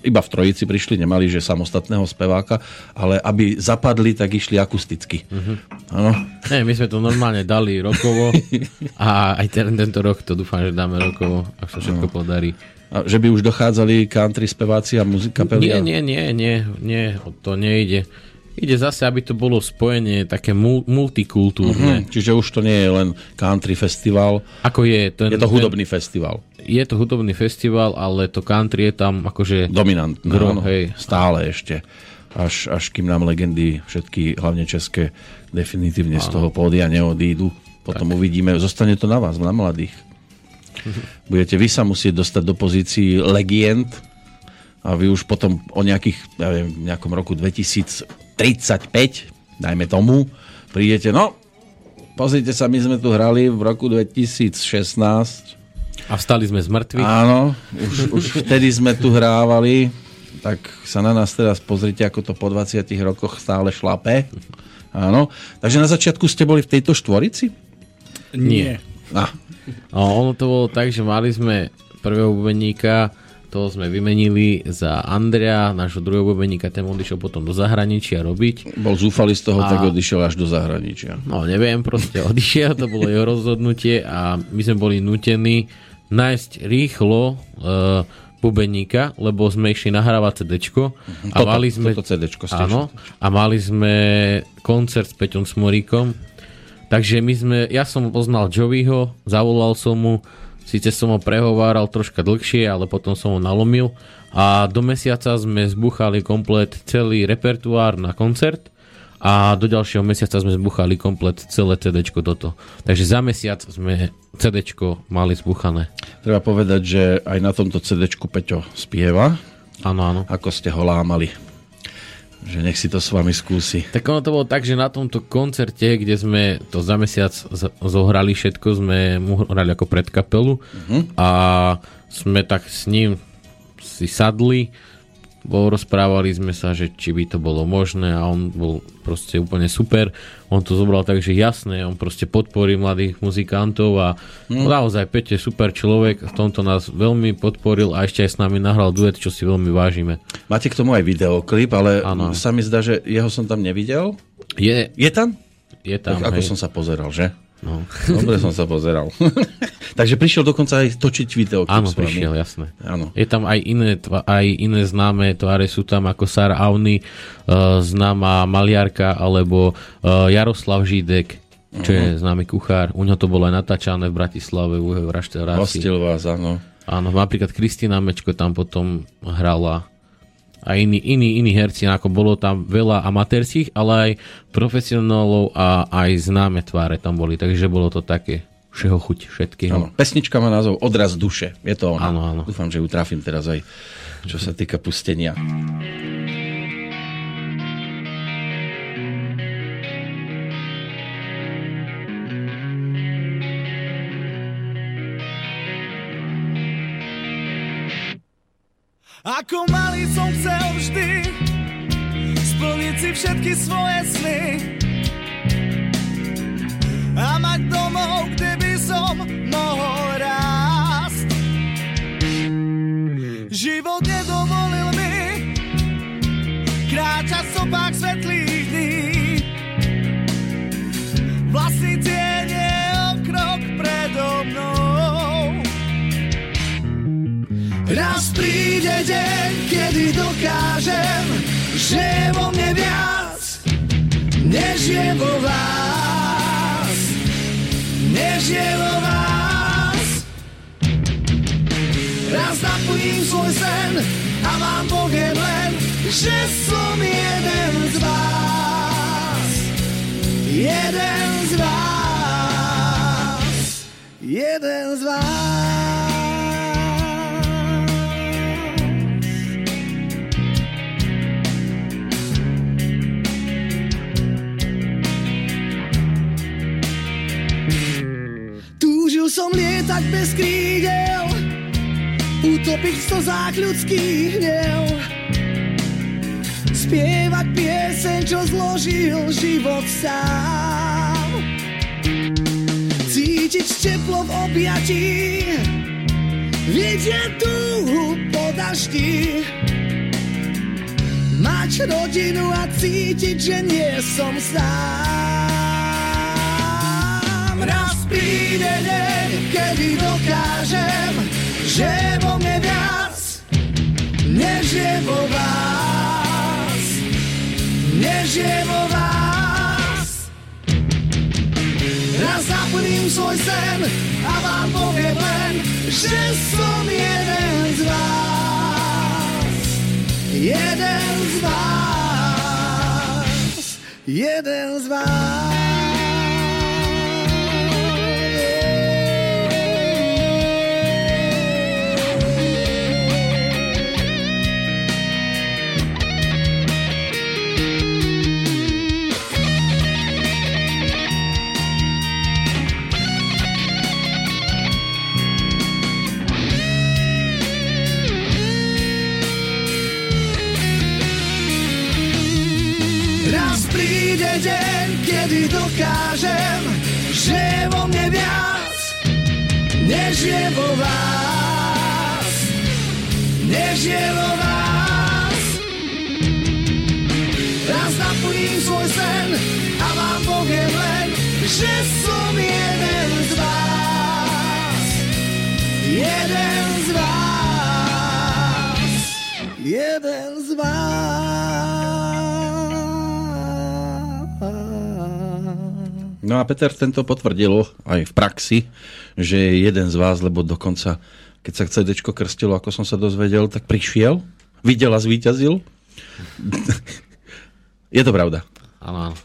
iba v trojici prišli, nemali že samostatného speváka, ale aby zapadli, tak išli akusticky. Áno. Nie, my sme to normálne dali rokovo a aj ten, tento rok to dúfam, že dáme rokovo, ak sa všetko podarí. A že by už dochádzali country speváci a muzika Nie, nie, nie, nie, nie, to nejde. Ide zase, aby to bolo spojenie také mul- multikultúrne. Hm, čiže už to nie je len country festival, Ako je ten, je to hudobný festival. Ten, je to hudobný festival, ale to country je tam akože... Dominantné, Gro, áno, hej. stále ešte. Až, až kým nám legendy, všetky, hlavne české, definitívne z toho pódia neodídu. Potom uvidíme, zostane to na vás, na mladých. Budete vy sa musieť dostať do pozícií legend a vy už potom o nejakých, ja viem, nejakom roku 2035, dajme tomu, prídete, no, pozrite sa, my sme tu hrali v roku 2016 A vstali sme z mŕtvych. Áno, už, už vtedy sme tu hrávali, tak sa na nás teraz pozrite, ako to po 20 rokoch stále šlape. Áno, takže na začiatku ste boli v tejto štvorici? Nie. Ah, No, ono to bolo tak, že mali sme prvého bubeníka, toho sme vymenili za Andrea, nášho druhého bubeníka, ten odišiel potom do zahraničia robiť. bol zúfalý z toho, A- tak odišiel až do zahraničia. No neviem, proste odišiel, to bolo jeho rozhodnutie a my sme boli nutení nájsť rýchlo uh, bubeníka, lebo sme išli nahrávať CDčko a Toto- mali sme... toto CDčko Áno, a mali sme koncert s Peťom Smoríkom, takže my sme, ja som poznal Joeyho, zavolal som mu, síce som ho prehováral troška dlhšie, ale potom som ho nalomil a do mesiaca sme zbuchali komplet celý repertoár na koncert a do ďalšieho mesiaca sme zbuchali komplet celé CDčko toto. Takže za mesiac sme CDčko mali zbuchané. Treba povedať, že aj na tomto CDčku Peťo spieva, Áno, áno. ako ste ho lámali. Že nech si to s vami skúsi. Tak ono to bolo tak, že na tomto koncerte, kde sme to za mesiac zohrali všetko, sme mu hrali ako predkapelu uh-huh. a sme tak s ním si sadli, rozprávali sme sa, že či by to bolo možné a on bol proste úplne super. On to zobral tak, že jasné, on proste podporí mladých muzikantov a mm. naozaj Peťo je super človek, v tomto nás veľmi podporil a ešte aj s nami nahral duet, čo si veľmi vážime. Máte k tomu aj videoklip, ale Áno. sa mi zdá, že jeho som tam nevidel. Je, Je tam? je tam, Tak ako hej. som sa pozeral, že? No. Dobre som sa pozeral. Takže prišiel dokonca aj točiť videoklip Áno, prišiel, jasné. Áno. Je tam aj iné, aj iné známe tváre, sú tam ako Sara Auni, uh, známa maliarka, alebo uh, Jaroslav Žídek, čo Mhm. je známy kuchár. U ňo to bolo aj natáčané v Bratislave, u jeho reštaurácii. Hostil vás, áno. Áno, napríklad Kristina Mečko tam potom hrala a iní, iní, iní herci, ako bolo tam veľa amatérských, ale aj profesionálov a aj známe tváre tam boli, takže bolo to také všeho chuť všetkého. Áno. Pesnička má názov Odraz duše. Je to ona. Áno, áno. Dúfam, že ju trafím teraz aj, čo sa týka pustenia. Ako malý som chcel vždy splniť si všetky svoje sny a mať domov, kde by som mohol rásť. Život nedovolil mi kráčať stopách svetlých dní. Vlastný tieň je o krok predo mnou. Raz príde deň, kedy dokážem, že je vo mne viac, než je vo vás. Než je vo vás. Raz naplním svoj sen a vám poviem len, že som jeden z vás. Jeden z vás. Jeden z vás. Som lietať bez krídel, utopiť v slzách ľudských hnev. Spievať pieseň, čo zložil život sám. Cítiť teplo v objatí, vidieť túhu po daždi. Mať rodinu a cítiť, že nie som sám. Raz príde deň, kedy dokážem, že je vo mne viac, než je vo vás. Než je vo vás. Raz naplním svoj sen a vám poviem len, že som jeden z vás. Jeden z vás. Jeden z vás. Dokážem, že je vo mne viac, než je vo vás. Než je vo vás. Raz naplním svoj sen a vám poviem len, že som jeden z vás. Jeden z vás. Jeden z vás. No a Peter tento potvrdil aj v praxi, že je jeden z vás, lebo dokonca, keď sa CD krstilo, ako som sa dozvedel, tak prišiel, videl a zvíťazil. je to pravda. Áno, áno.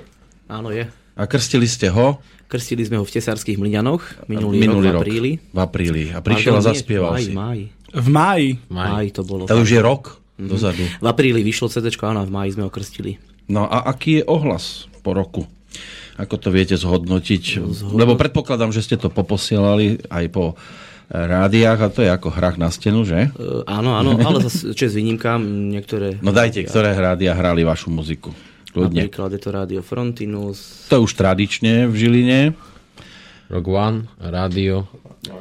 Áno, je. A krstili ste ho Krstili sme ho v Tesárských Mlyňanoch minulý, minulý rok, rok, v apríli. v apríli. A prišiel a Pardon, nie, zaspieval v máji, si. v máji. V máji. V máji to bolo. To už je rok Mhm. dozadu. V apríli vyšlo CD, áno, a v máji sme ho krstili. No a aký je ohlas po roku? Ako to viete zhodnotiť? Lebo predpokladám, že ste to poposielali aj po rádiách a to je ako hrách na stenu, že? Uh, áno, áno, ale zase čes výnimkám, niektoré... No dajte, ktoré rádia hrali vašu muziku. Kľudne. Napríklad je to Rádio Frontinus, To je už tradične v Žiline. Rock One, rádio.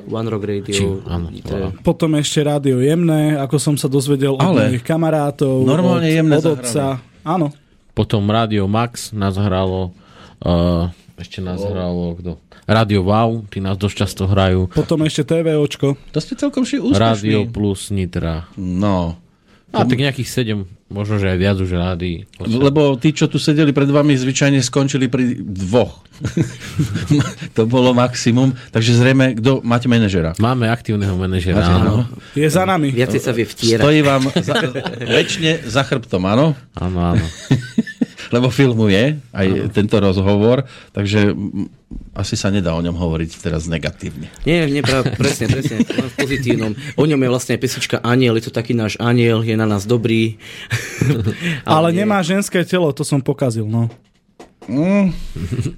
One Rock Radio. Či- áno, to je, Potom ešte rádio jemné, ako som sa dozvedel od Ale mojich kamarátov, normálne od, jemné od otca. Áno, Potom rádio Max nás hralo. Uh, ešte nás hralo kto? Rádio Wow, tí nás dosť často hrajú. potom ešte TVOčko. To ste celkom ši úspešní. Rádio plus Nitra. No. A tak nejakých sedem, možno že aj viac už rádií. Lebo tí, čo tu sedeli pred vami, zvyčajne skončili pri dvoch. to bolo maximum. Takže zrejme, kto máte manažera? Máme aktívneho manažera, Máte, áno. Je za nami. viacej sa vie vtierať. Stojí vám za, väčšine za chrbtom, áno? Áno, áno. lebo filmuje aj tento rozhovor, takže asi sa nedá o ňom hovoriť teraz negatívne. Nie, nie, pra, presne, presne, len v pozitívnom. O ňom je vlastne pesnička Aniel, je to taký náš aniel, je na nás dobrý. Ale nie, nemá ženské telo, to som pokazil, no. Mm,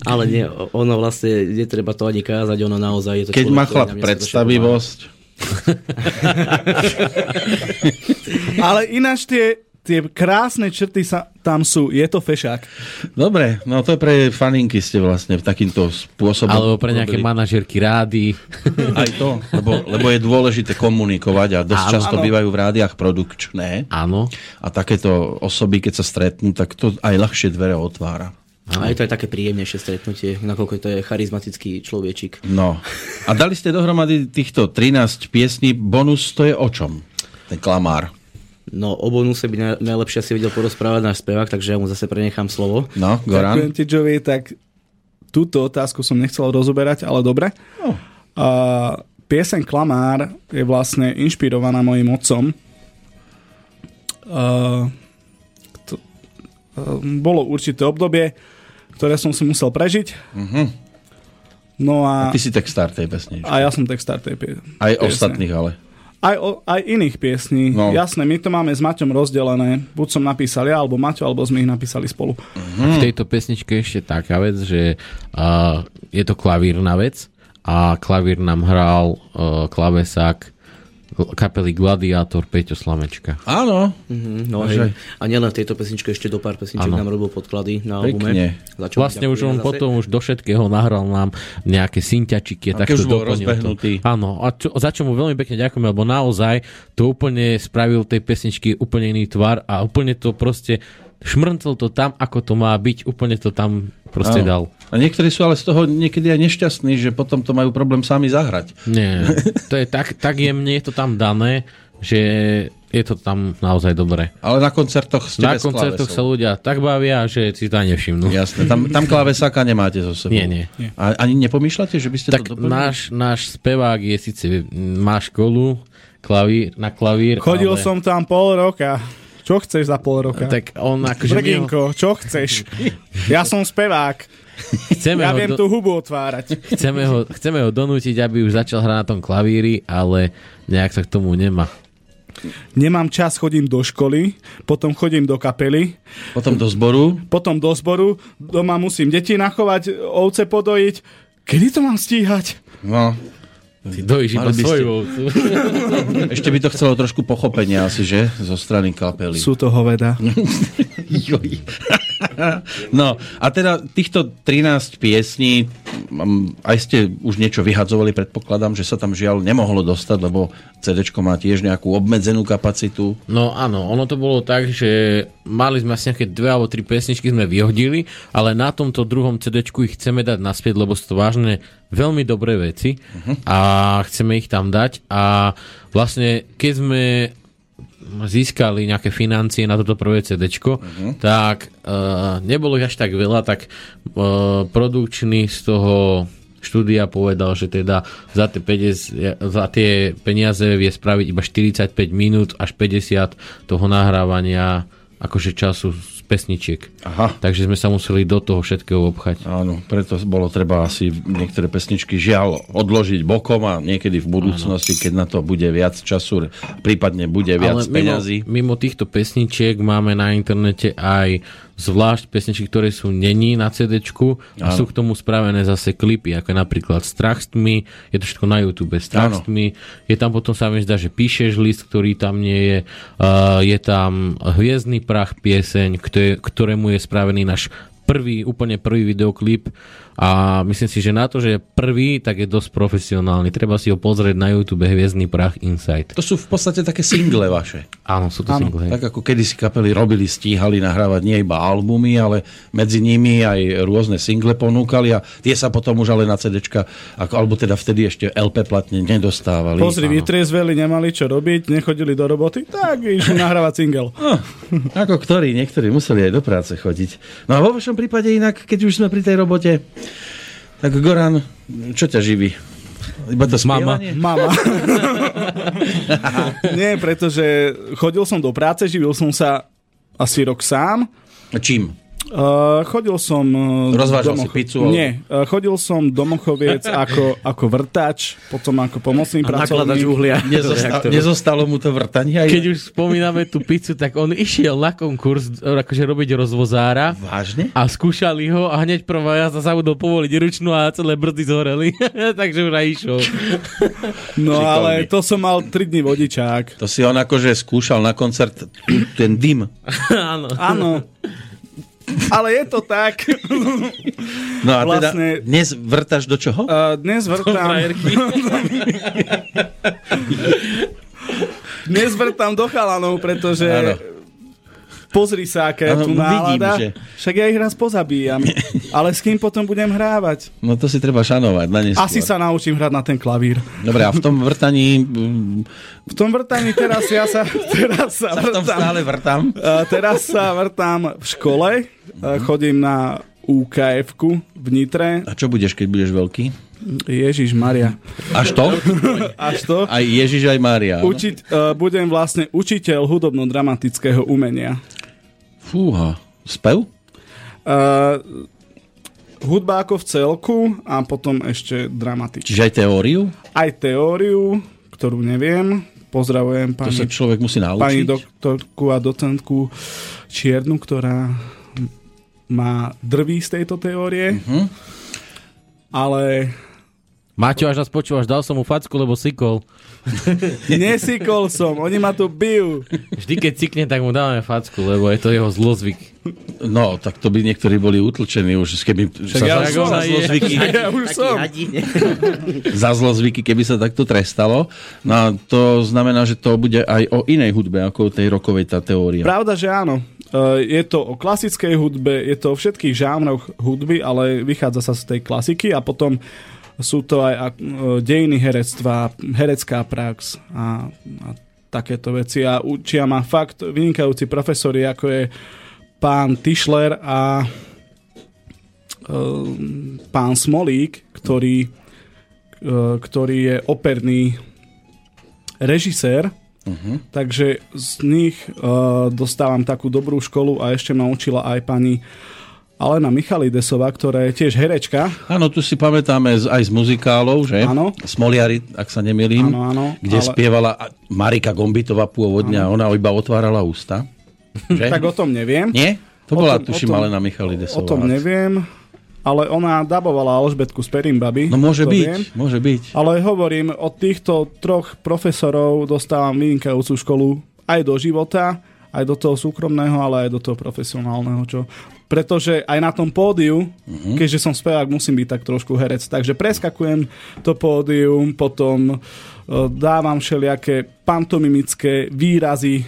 Ale nie, ono vlastne, netreba to ani kázať, ono naozaj je to keď človek, má chlap predstavivosť, Ale ináč tie, tie krásne črty sa tam sú. Je to fešák. dobre, no to je pre faninky ste vlastne v takýmto spôsobom. Alebo pre nejaké robili. manažerky rády. Aj to, lebo, lebo je dôležité komunikovať a dosť Áno. často Áno. bývajú v rádiách produkčné Áno. a takéto osoby, keď sa stretnú, tak to aj ľahšie dvere otvára. A je to aj také príjemnejšie stretnutie, nakoľko to je charizmatický človečik. No. A dali ste dohromady týchto 13 piesní. Bonus to je o čom? Ten klamár. No, o bonuse by naj- najlepšie si vedel porozprávať náš spevák, takže ja mu zase prenechám slovo. No, Ďakujem Goran. ti, Joey, tak túto otázku som nechcel rozoberať, ale dobre. No. A pieseň Klamár je vlastne inšpirovaná mojim otcom. A to, a bolo určité obdobie, ktoré som si musel prežiť. No A a, ty si textár tej pesničky. a ja som textár tej pie, Aj piesne. ostatných, ale. Aj, o, aj iných piesní. No. Jasné, my to máme s Maťom rozdelené. Buď som napísal ja, alebo Maťo, alebo sme ich napísali spolu. V tejto pesničke ešte taká vec, že uh, je to klavírna vec a klavír nám hral uh, klavesák kapely Gladiátor Peťo Slamečka. Áno. Mhm, no Takže-. A nielen v tejto pesničke, ešte do pár pesniček Áno. nám robil podklady na Pekne. albume. Vlastne už on zase. potom už do všetkého nahral nám nejaké synťačiky. A tak keď už to bol to. rozbehnutý. Áno, a čo, za čo mu veľmi pekne ďakujeme, lebo naozaj to úplne spravil tej pesničky úplne iný tvar a úplne to proste šmrncel to tam, ako to má byť, úplne to tam proste Áno. dal. A niektorí sú ale z toho niekedy aj nešťastní, že potom to majú problém sami zahrať. Nie, to je tak, tak jemne je to tam dané, že je to tam naozaj dobré. Ale na koncertoch ste Na bez koncertoch sa klávesov. ľudia tak bavia, že si to aj nevšimnú. Jasné, tam, tam klávesáka nemáte so sebou. Nie, nie. A ani nepomýšľate, že by ste Tak to doplnili? náš, náš spevák je síce, má školu klavír, na klavír, Chodil ale, som tam pol roka. Čo chceš za pol roka? tak on akože Brginko, čo chceš? Ja som spevák. chceme, Ja ho viem do, tú hubu otvárať. chceme, ho, chceme ho donútiť, aby už začal hrať na tom klavíri, ale nejak sa k tomu nemá. Nemám čas, chodím do školy, potom chodím do kapely, Potom do zboru. potom do zboru, doma musím deti nachovať, ovce podojiť. Kedy to mám stíhať? No, Ty dojíš iba svoju ste- ovcu. ešte by to chcelo trošku pochopenia asi, že? Zo strany kapely. Sú to hoveda. Joj. No, a teda týchto 13 piesní, mm, aj ste už niečo vyhadzovali, predpokladám, že sa tam žiaľ nemohlo dostať, lebo CD má tiež nejakú obmedzenú kapacitu. No áno, ono to bolo tak, že mali sme asi nejaké dve alebo tri pesničky sme vyhodili, ale na tomto druhom CD ich chceme dať naspäť, lebo sú to vážne veľmi dobré veci a chceme ich tam dať a vlastne keď sme získali nejaké financie na toto prvé CD, tak uh, nebolo ich až tak veľa, tak uh, produkčný z toho štúdia povedal, že teda za tie, 50, za tie peniaze vie spraviť iba 45 minút až 50 toho nahrávania akože času pesničiek. Aha. Takže sme sa museli do toho všetkého obchať. Áno, preto bolo treba asi niektoré pesničky žiaľ odložiť bokom a niekedy v budúcnosti, keď na to bude viac času, prípadne bude viac Ale mimo, peňazí. mimo týchto pesničiek máme na internete aj zvlášť pesničky, ktoré sú není na CD a Áno. sú k tomu spravené zase klipy, ako napríklad Strach s tmy, je to všetko na YouTube, Strach s Áno. tmy, je tam potom sa mi zdá, že píšeš list, ktorý tam nie je, uh, je tam Hviezdny prach pieseň, ktoré, ktorému je spravený náš prvý, úplne prvý videoklip a myslím si, že na to, že je prvý, tak je dosť profesionálny. Treba si ho pozrieť na YouTube Hviezdny prach Insight. To sú v podstate také single vaše. Áno, sú to single. hej. Tak ako kedysi kapely robili, stíhali nahrávať nie iba albumy, ale medzi nimi aj rôzne single ponúkali a tie sa potom už ale na CDčka, ako, alebo teda vtedy ešte LP platne nedostávali. Pozri, vytriezveli, nemali čo robiť, nechodili do roboty, tak išli nahrávať single. No, ako ktorí, niektorí museli aj do práce chodiť. No a vo vašom prípade inak, keď už sme pri tej robote, tak Goran, čo ťa živí? Iba to Mama. spievanie? Mama. Nie, pretože chodil som do práce, živil som sa asi rok sám. Čím? Uh, chodil som... Uh, Rozvážal si pizzu, ale- Nie, uh, chodil som do Mochoviec ako, ako vrtač, potom ako pomocný A pracovník. uhlia. Nezostal, nezostalo mu to vrtanie aj... Keď už spomíname tú pizzu, tak on išiel na konkurs, akože robiť rozvozára Vážne? a skúšali ho a hneď prvá jazda zabudol povoliť ručnú a celé brzdy zhoreli. Takže už aj išiel. No Šikovný. ale to som mal 3 dní vodičák. To si on akože skúšal na koncert ten dym. Áno. Áno. Ale je to tak. No a teda Vlastne- dnes vrtaš do čoho? Uh, dnes vrtám... Dnes vrtám do chalanov, pretože Áno. Pozri sa, aká je tu no vidím, nálada. že- Však ja ich raz pozabíjam. Ale s kým potom budem hrávať? No to si treba šanovať na neskôr. Asi sa naučím hrať na ten klavír. Dobre, a v tom vrtaní mm, V tom vrtaní teraz ja sa, teraz sa, sa v tom vrtám. stále vrtám. Teraz sa vrtám v škole. Chodím na UKF-ku v Nitre. A čo budeš, keď budeš veľký? Ježiš Maria. Až to? Až to? Aj Ježiš, aj Mária. áno? Učiť, uh, budem vlastne učiteľ hudobno-dramatického umenia. Fúha. Spev? Uh, hudba ako v celku a potom ešte dramatič. Čiže aj teóriu? Aj teóriu, ktorú neviem. Pozdravujem To pani, sa človek musí pani naučiť. doktorku a docentku Čiernu, ktorá má drví z tejto teórie. Mhm. Ale Maťo, až nás počúvaš, dal som mu facku, lebo sikol. nesikol som, oni ma tu bijú. Vždy, keď cikne, tak mu dávame facku, lebo je to jeho zlozvyk. No, tak to by niektorí boli utlčení už, keby sa ja za, za, zlozvyky, Ja už som. za zlozvyky, keby sa takto trestalo. No a to znamená, že to bude aj o inej hudbe, ako o tej rokovej tá teória. Pravda, že áno. Uh, Je to o klasickej hudbe, je to o všetkých žánroch hudby, ale vychádza sa z tej klasiky a potom sú to aj uh, dejiny herectva, herecká prax a, a takéto veci. A učia ma fakt vynikajúci profesori, ako je pán Tischler a uh, pán Smolík, ktorý, uh, ktorý je operný režisér Uh-huh. Takže z nich dostávam takú dobrú školu a ešte ma učila aj pani Alena Michalidesová, ktorá je tiež herečka. Áno, tu si pamätáme aj z muzikálov, že? Áno. Smoliari, ak sa nemýlim. Áno, áno, Kde ale- spievala Marika Gombitová pôvodne a ona iba otvárala ústa. Že? Tak o tom neviem. Nie? To O bola, tom- o tuším, tom- Alena O Michalidesová. tom neviem, ale ona dabovala Alžbetku z Perimbaby. No môže byť, viem. môže byť. Ale hovorím, od týchto troch profesorov dostávam vynikajúcu školu aj do života, aj do toho súkromného, ale aj do toho profesionálneho. Čo... Pretože aj na tom pódiu, uh-huh. keďže som spevák, musím byť tak trošku herec. Takže preskakujem to pódium, potom uh, dávam všelijaké pantomimické výrazy,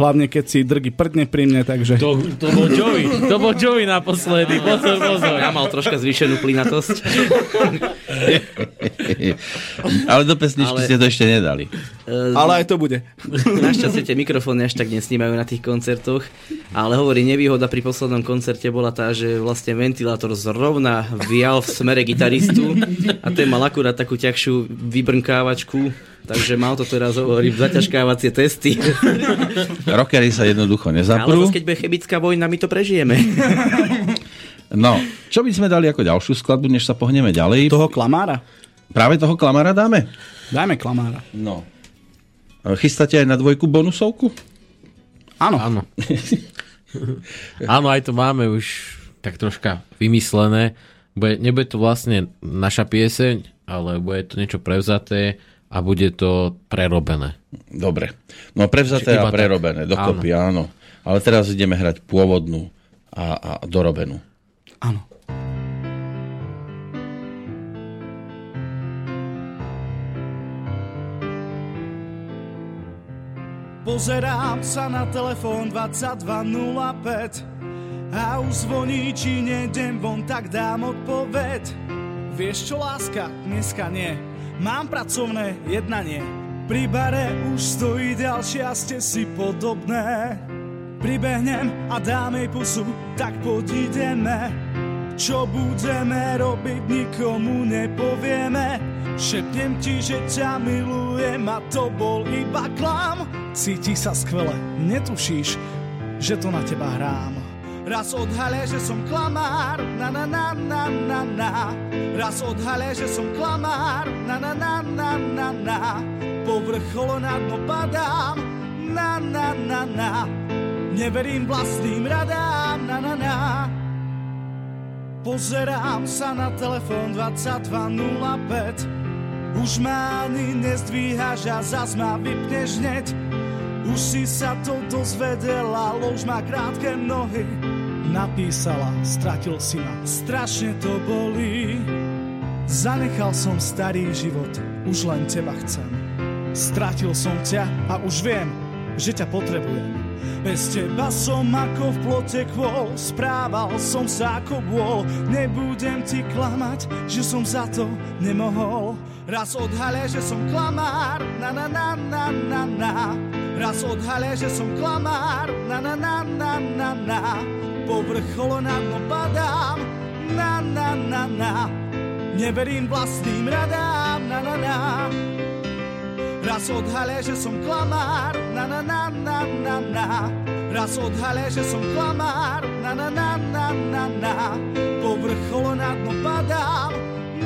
hlavne keď si drgy prdne pri mne, takže... To, to bol Joey, to bol Joey naposledy, pozor, pozor. Ja mal troška zvýšenú plynatosť. Ale do pesničky Ale- ste to ešte nedali. Ale aj to bude. Našťastie tie mikrofóny až tak nesnímajú na tých koncertoch, ale hovorí, nevýhoda pri poslednom koncerte bola tá, že vlastne ventilátor zrovna vial v smere gitaristu a ten mal akurát takú ťažšiu vybrnkávačku, takže mal to teraz, hovorím, zaťažkávacie testy. Rockery sa jednoducho Ale nezaprú. zase, keď bude chemická vojna, my to prežijeme. No, čo by sme dali ako ďalšiu skladbu, než sa pohneme ďalej? Toho klamára. Práve toho klamara dáme? Dajme klamára. No. Chystáte aj na dvojku bonusovku? Áno. Áno. Áno, aj to máme už tak troška vymyslené. Bude, nebude to vlastne naša pieseň, ale bude to niečo prevzaté a bude to prerobené. Dobre. No prevzaté a prerobené, tak. dokopy, áno. Ale teraz ideme hrať pôvodnú a, a dorobenú. Áno. Pozerám sa na telefón 2205 a už zvoní, či nejdem von, tak dám odpoveď. Vieš čo, láska, dneska nie. Mám pracovné jednanie. Pri bare už stojí ďalšia, ste si podobné. Pribehnem a dám jej pusu, tak poď ideme. Čo budeme robiť, nikomu nepovieme. Šepnem ti, že ťa milujem a to bol iba klam. Cíti sa skvele, netušíš, že to na teba hrám. Raz odhalia, že som klamár, na na na na na na. Raz odhalia, že som klamár, na na na na na na. Po vrchole na dno padám, na na na na. Neverím vlastným radám, na na na. Pozerám sa na telefón 2205 Už ma ani nezdvíhaš a zas ma vypneš hneď Už si sa to dozvedela, lož má krátke nohy Napísala, stratil si ma, strašne to bolí Zanechal som starý život, už len teba chcem Stratil som ťa a už viem, že ťa potrebujem bez teba som ako v plote kvôl, správal som sa ako bôl. Nebudem ti klamať, že som za to nemohol. Raz odhalia, že som klamár, na na na na na na. Raz odhalia, že som klamár, na na na na na na. Po vrchole na dno padám, na na na na. Neverím vlastným radám, na na na. Raz odhalia, že som klamár, na na na na na na. Raz odhalia, že som klamár, na na na na na na. Po vrchole na dno padám,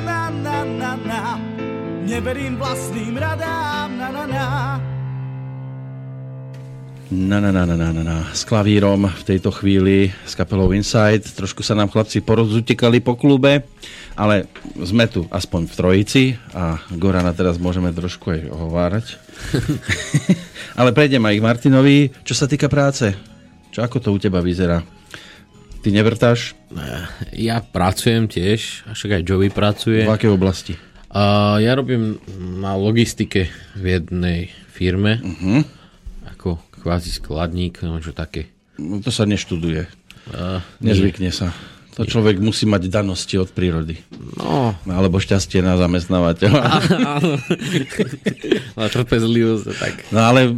na na na na. Neverím vlastným radám, na na na. Na, na, na, na, na, na. S klavírom v tejto chvíli s kapelou Inside. Trošku sa nám chlapci porozutekali po klube, ale sme tu aspoň v trojici a Gorana teraz môžeme trošku aj ohovárať. ale prejdem aj k Martinovi. Čo sa týka práce, čo ako to u teba vyzerá? Ty nevrtáš? Ja pracujem tiež, však aj Joey pracuje. V akej oblasti? A ja robím na logistike v jednej firme. Uh-huh. Kvázi skladník, no čo také. No, to sa neštuduje. Uh, Nezvykne sa. To človek musí mať danosti od prírody. No, Alebo šťastie na zamestnávateľa. áno. Na trpezlivosť, tak. No ale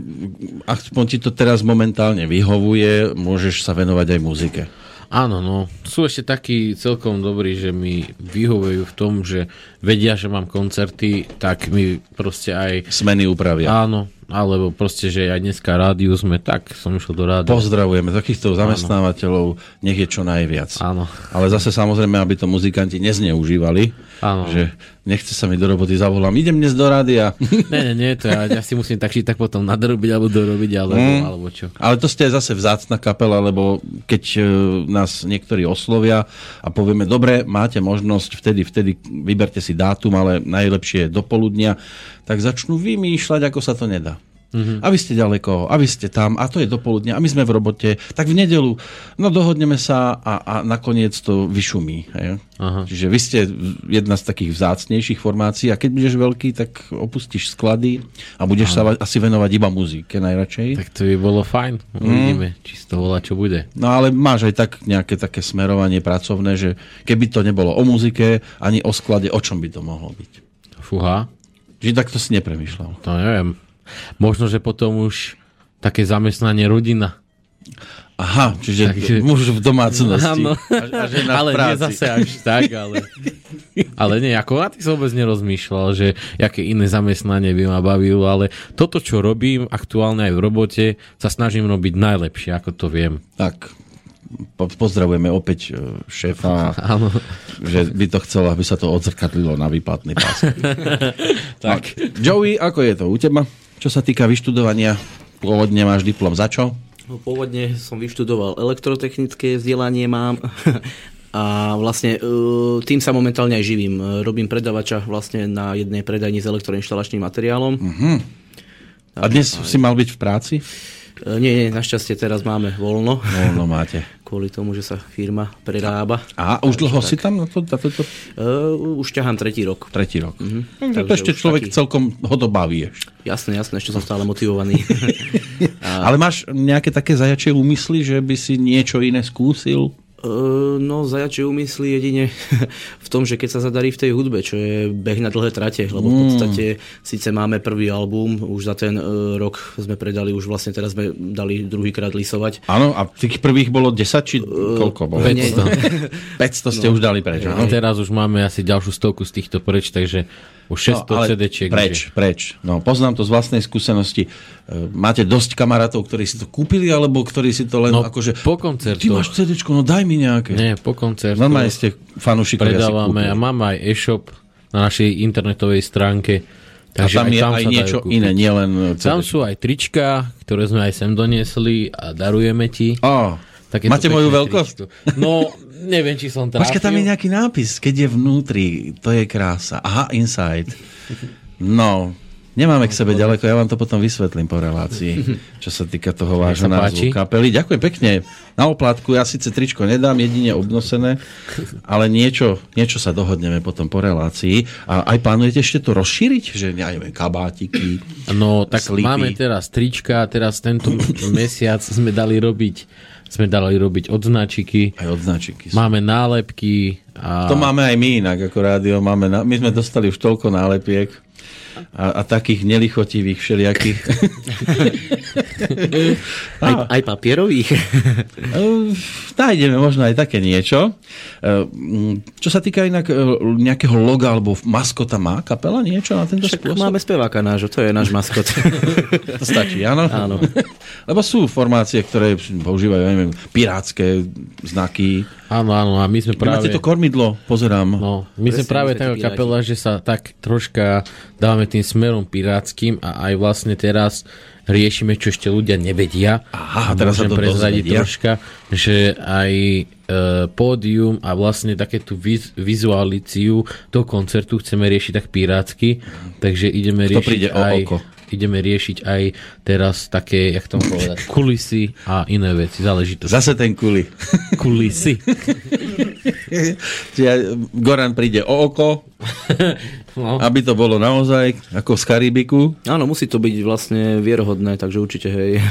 aspoň ti to teraz momentálne vyhovuje, môžeš sa venovať aj muzike. Áno, no. Sú ešte takí celkom dobrí, že mi vyhovujú v tom, že vedia, že mám koncerty, tak mi proste aj... Smeny upravia. Áno, alebo proste, že aj dneska rádiu sme, tak som išiel do rádia. Pozdravujeme takýchto zamestnávateľov, nech je čo najviac. Áno. Ale zase samozrejme, aby to muzikanti nezneužívali, Áno. že nechce sa mi do roboty, zavolám, idem dnes do rádia. Nie, nie, nie, to ja, ja si musím tak či tak potom nadrobiť alebo dorobiť, alebo, Mm. alebo čo. Ale to ste zase vzácna kapela, lebo keď e, nás niektorí oslovia a povieme, dobre, máte možnosť, vtedy, vtedy vyberte si dátum, ale najlepšie do poludnia, tak začnú vymýšľať, ako sa to nedá. Mm-hmm. A vy ste ďaleko, a vy ste tam, a to je dopoludne, a my sme v robote, tak v nedelu, no dohodneme sa a, a nakoniec to vyšumí. Hej? Aha. Čiže vy ste jedna z takých vzácnejších formácií a keď budeš veľký, tak opustíš sklady a budeš sa va- asi venovať iba muzike najradšej. Tak to by bolo fajn. Uvidíme, či z toho čo bude. No ale máš aj tak nejaké také smerovanie pracovné, že keby to nebolo o muzike, ani o sklade, o čom by to mohlo byť? Fúha, Že takto si nepremýšľal. to neviem. Možno, že potom už také zamestnanie rodina. Aha, čiže Takže- muž v domácnosti. Áno. A, a žena ale v práci. nie zase až tak, ale... ale nie, ako na tým som vôbec nerozmýšľal, že aké iné zamestnanie by ma bavilo, ale toto, čo robím aktuálne aj v robote, sa snažím robiť najlepšie, ako to viem. Tak, po- pozdravujeme opäť e, šéfa, Áno. že by to chcel, aby sa to odzrkadlilo na výplatný pás. Tak. Joey, ako je to u teba? Čo sa týka vyštudovania, pôvodne máš diplom za čo? No, pôvodne som vyštudoval elektrotechnické vzdelanie mám a vlastne e, tým sa momentálne aj živím. E, Robím predavača vlastne na jednej predajni s elektroinštalačným materiálom. A dnes si mal byť v práci? Nie, nie, našťastie teraz máme voľno, Voľno máte. kvôli tomu, že sa firma prerába. A už dlho si tam na to, na to, to E, Už ťahám tretí rok. tretí rok. Mm-hmm. To Takže ešte človek taký- celkom ho to baví ešte. Jasné, jasné, ešte som stále motivovaný. Ale máš nejaké také zajačie úmysly, že by si niečo iné skúsil? No, zajačie úmysly jedine v tom, že keď sa zadarí v tej hudbe, čo je beh na dlhé trate, lebo v podstate síce máme prvý album, už za ten e, rok sme predali, už vlastne teraz sme dali druhýkrát lisovať. Áno, a tých prvých bolo 10, či koľko bolo? 500. 500 ste už dali preč, A áno? teraz už máme asi ďalšiu stovku z týchto preč, takže Už 600 no, CD-čiek. Preč, že- preč. No, poznám to z vlastnej skúsenosti. E, Máte dosť kamarátov, ktorí si to kúpili, alebo ktorí si to len No, akože... po koncertoch. Ty máš CD, no daj mi nejaké. Nie, po koncertu. Normálne ste fanúšikovia predávame a máme aj e-shop na našej internetovej stránke. A tam je aj sa dajú niečo kúpiť. iné, nielen CD. Tam sú aj trička, ktoré sme aj sem doniesli a darujeme ti. Takéto máte moju veľkosť? tričko. No, neviem, či som trafil. Počkaj, tam je nejaký nápis, keď je vnútri, to je krása. Aha, inside. No, nemáme k sebe ďaleko, ja vám to potom vysvetlím po relácii, čo sa týka toho vášho názvu kapely. Ďakujem pekne. Na oplátku ja síce tričko nedám, jedine obnosené, ale niečo, niečo sa dohodneme potom po relácii. A aj plánujete ešte to rozšíriť? Že, ja neviem, kabátiky. No, tak Slipy. máme teraz trička, teraz tento mesiac sme dali robiť sme dali robiť odznačiky, Aj odznačiky. máme nálepky a To máme aj my inak ako rádio. Máme na, my sme dostali už toľko nálepiek a, a takých nelichotivých všelijakých. Aj, aj papierových. Eh, Nájdeme možno aj také niečo. Eh, mm, Čo sa týka inak eh, nejakého loga alebo maskota, má kapela niečo na tento Však spôsob? máme speváka nášho, to je náš maskot. To stačí, áno? Áno. Lebo sú formácie, ktoré používajú, neviem, pirátske znaky. Áno, áno, a my sme Vy máte práve... to kormidlo, pozerám. No, my sme práve taká kapela, že sa tak troška dávame tým smerom pirátským a aj vlastne teraz riešime, čo ešte ľudia nevedia. Aha, a teraz sa to prezradiť dozvedia. troška, že aj e, pódium a vlastne také tú viz, vizualíciu toho koncertu chceme riešiť tak pirátsky, takže ideme Kto riešiť príde o aj... oko. Ideme riešiť aj teraz také, jak to mám povedať, kulisy a iné veci, záležitosti. Zase ten kuli. Kulisy. Čiže Goran príde o oko, No. aby to bolo naozaj ako z Karibiku. Áno, musí to byť vlastne vierohodné, takže určite hej.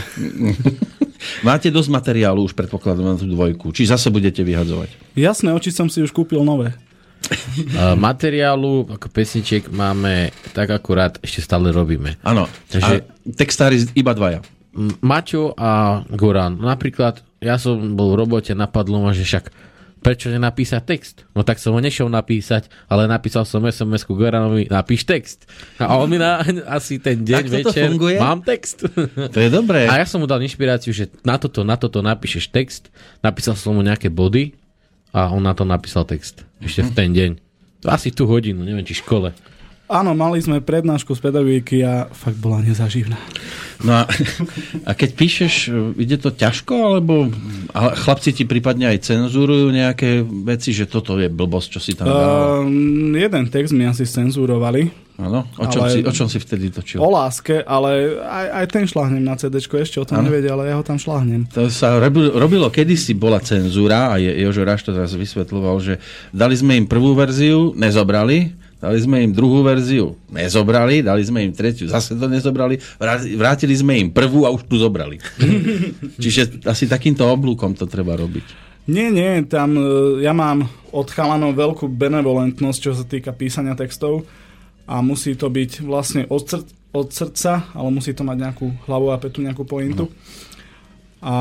Máte dosť materiálu už predpokladám na tú dvojku. Či zase budete vyhadzovať? Jasné, oči som si už kúpil nové. Uh, materiálu ako pesničiek máme tak akurát, ešte stále robíme. Áno. Takže- textári iba dvaja. Maťo a Goran. Napríklad, ja som bol v robote, napadlo ma, že však prečo nenapísať text? No tak som ho nešiel napísať, ale napísal som SMS-ku Goranovi, napíš text. A on mi na, asi ten deň to večer, funguje? mám text. To je dobré. A ja som mu dal inšpiráciu, že na toto, na toto napíšeš text. Napísal som mu nejaké body a on na to napísal text. Ešte v ten deň. Asi tú hodinu, neviem, či škole. Áno, mali sme prednášku z pedagogiky a fakt bola nezaživná. No a, a keď píšeš, ide to ťažko, alebo ale chlapci ti prípadne aj cenzurujú nejaké veci, že toto je blbosť, čo si tam dal? Uh, jeden text mi asi cenzurovali Áno? O, čom ale- si, o čom si vtedy točil? o láske, ale aj, aj ten šláhnem na CD, ešte o tom Áno. nevedia, ale ja ho tam šláhnem. To sa robilo, robilo kedysi, bola cenzúra a Jožo Raš to teraz vysvetľoval, že dali sme im prvú verziu, nezobrali, dali sme im druhú verziu, nezobrali, dali sme im tretiu, zase to nezobrali, vrá- vrátili sme im prvú a už tu zobrali. Čiže asi takýmto oblúkom to treba robiť. Nie, nie, tam e, ja mám od chalanov veľkú benevolentnosť, čo sa týka písania textov a musí to byť vlastne od, sr- od srdca, ale musí to mať nejakú hlavu a petu, nejakú pointu. A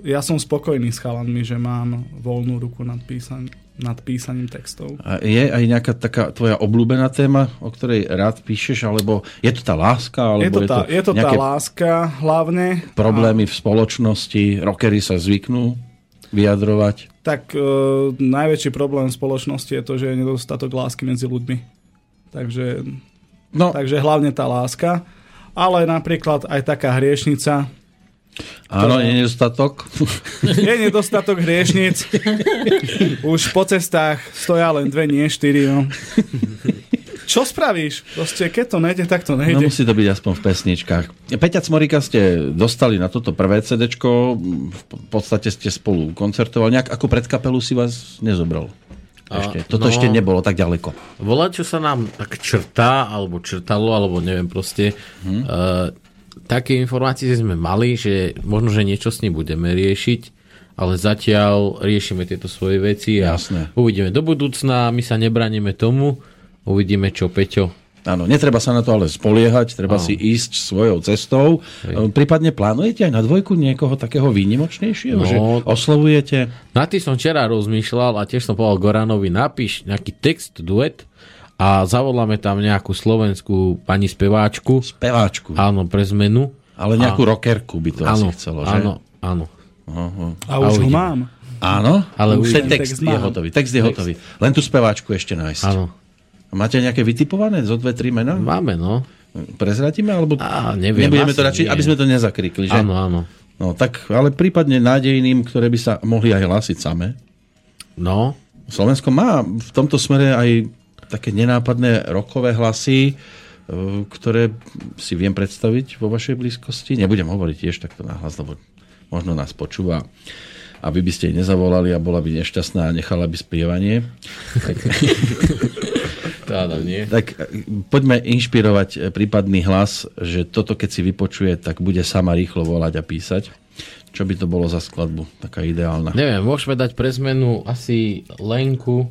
ja som spokojný s chalanmi, že mám voľnú ruku nad, písan- nad písaním textov. A je aj nejaká taká tvoja obľúbená téma, o ktorej rád píšeš, alebo je to tá láska, alebo Je to, tá, je to tá láska hlavne. problémy v spoločnosti, rockery sa zvyknú vyjadrovať. Tak e, najväčší problém v spoločnosti je to, že je nedostatok lásky medzi ľuďmi. Takže, No, takže hlavne tá láska. Ale napríklad aj taká hriešnica. áno, je nedostatok. Je nedostatok hriešnic. Už po cestách stoja len dve, nie štyri. No. Čo spravíš? Proste, keď to nejde, tak to No nejde. musí to byť aspoň v pesničkách. Peťa Cmorika ste dostali na toto prvé CD, v podstate ste spolu koncertovali. Nejak ako pred kapelu si vás nezobral. Ešte. Toto no. ešte nebolo tak ďaleko. Volá, čo sa nám tak črtá, alebo črtalo, alebo neviem proste. Hmm. Uh, také informácie sme mali, že možno, že niečo s ním budeme riešiť, ale zatiaľ riešime tieto svoje veci a Jasné. uvidíme do budúcna, my sa nebraníme tomu, uvidíme čo Peťo. Áno, netreba sa na to ale spoliehať, treba Áno. si ísť svojou cestou. Hej. Prípadne plánujete aj na dvojku niekoho takého výnimočnejšieho, No. že oslovujete? Na tým som včera rozmýšľal a tiež som povedal Goranovi, napíš nejaký text, duet a zavoláme tam nejakú slovenskú pani speváčku. Speváčku. Áno, pre zmenu. Ale nejakú rockerku by to Áno, asi chcelo, že? áno, áno. Aha. A už ho uvidíme. mám. Áno, Ale už ten text, text je hotový. Text je hotový. Len tú speváčku ešte nájsť. Áno. Máte nejaké vytipované zo dve, tri mená? Máme, no. Prezratíme? Alebo Á, neviem, nebudeme to radšej, nie. aby sme to nezakrikli, že? Áno, áno. No tak, ale prípadne nádejným, ktoré by sa mohli aj hlásiť same. No, Slovensko má v tomto smere aj také nenápadné rokové hlasy, e, ktoré si viem predstaviť vo vašej blízkosti. Nebudem hovoriť tiež takto nahlas, lebo možno nás počúva a vy by ste jej nezavolali a bola by nešťastná a nechala by spievanie. to áno, nie. Tak e, poďme inšpirovať e, prípadný hlas, že toto keď si vypočuje, tak bude sama rýchlo volať a písať. Čo by to bolo za skladbu? Taká ideálna. Neviem, môžeme dať pre zmenu asi Lenku,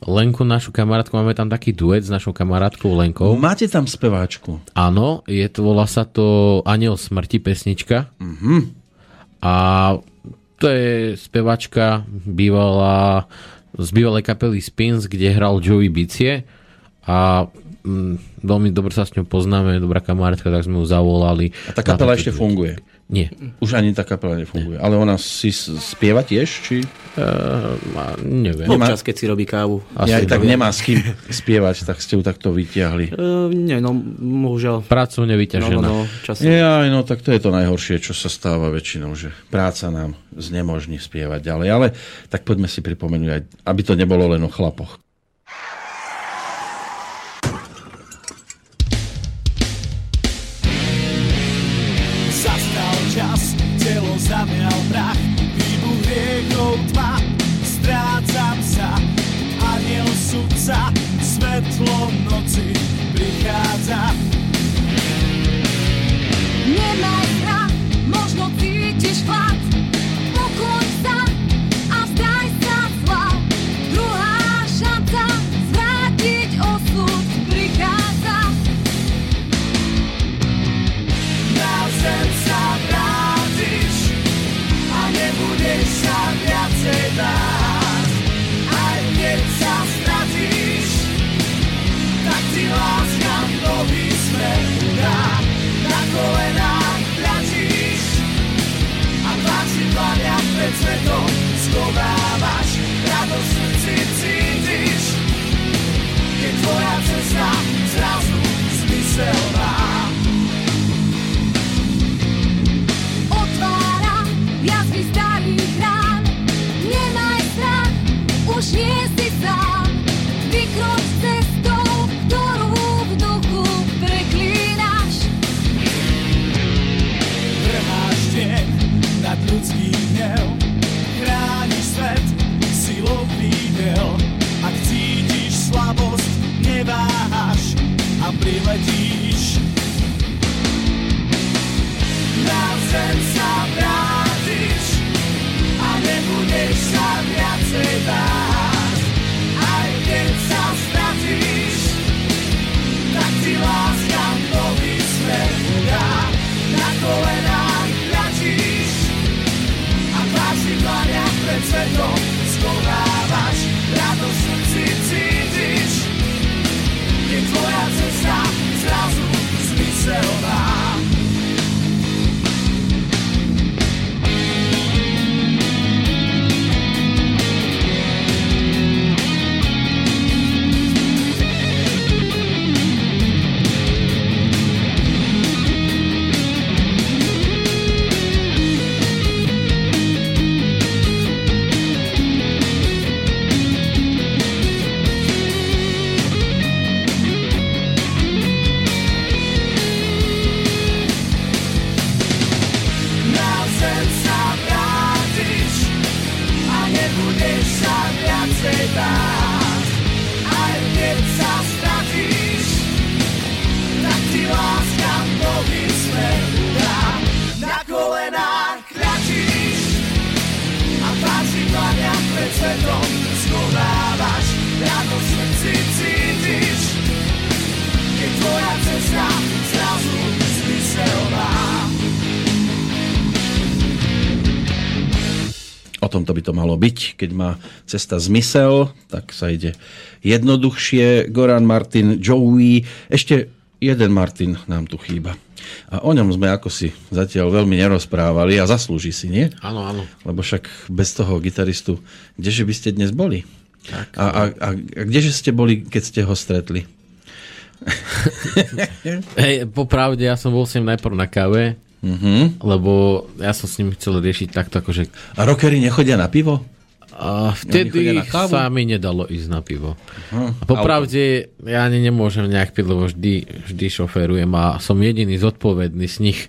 Lenku, našu kamarátku, máme tam taký duet s našou kamarátkou Lenkou. Máte tam speváčku? Áno, je to, volá sa to Aniel smrti pesnička. Mhm. A to je spevačka bývalá z bývalej kapely Spins, kde hral Joey Bicie a mm, veľmi dobre sa s ňou poznáme, dobrá kamarátka, tak sme ju zavolali. A tá kapela ešte funguje? Nie. Už ani tá kapela nefunguje. Ale ona si spieva tiež? Či Uh, neviem. Občas, keď si robí kávu. Asi aj tak nemá s kým spievať, tak ste ju takto vyťahli. Uh, nie, no, bohužiaľ. Pracovne No, vyťažená. no, no, časom. Ja, no tak to je to najhoršie, čo sa stáva väčšinou, že práca nám znemožní spievať ďalej. Ale tak poďme si pripomenúť, aj, aby to nebolo len o chlapoch. Svetlo noci prichádza. Mexico. Malo byť. Keď má cesta zmysel, tak sa ide jednoduchšie. Goran Martin, Joey, ešte jeden Martin nám tu chýba. A o ňom sme ako si zatiaľ veľmi nerozprávali a zaslúži si, nie? Áno, áno. Lebo však bez toho gitaristu, kdeže by ste dnes boli? Tak. A, a, a, a kdeže ste boli, keď ste ho stretli? Hej, popravde, ja som bol s ním najprv na káve, Mhm. lebo ja som s ním chcel riešiť takto, akože A rockery nechodia na pivo? A vtedy sa mi nedalo ísť na pivo. A popravde, ja ani nemôžem nejak piť, lebo vždy, vždy šoférujem a som jediný zodpovedný z nich.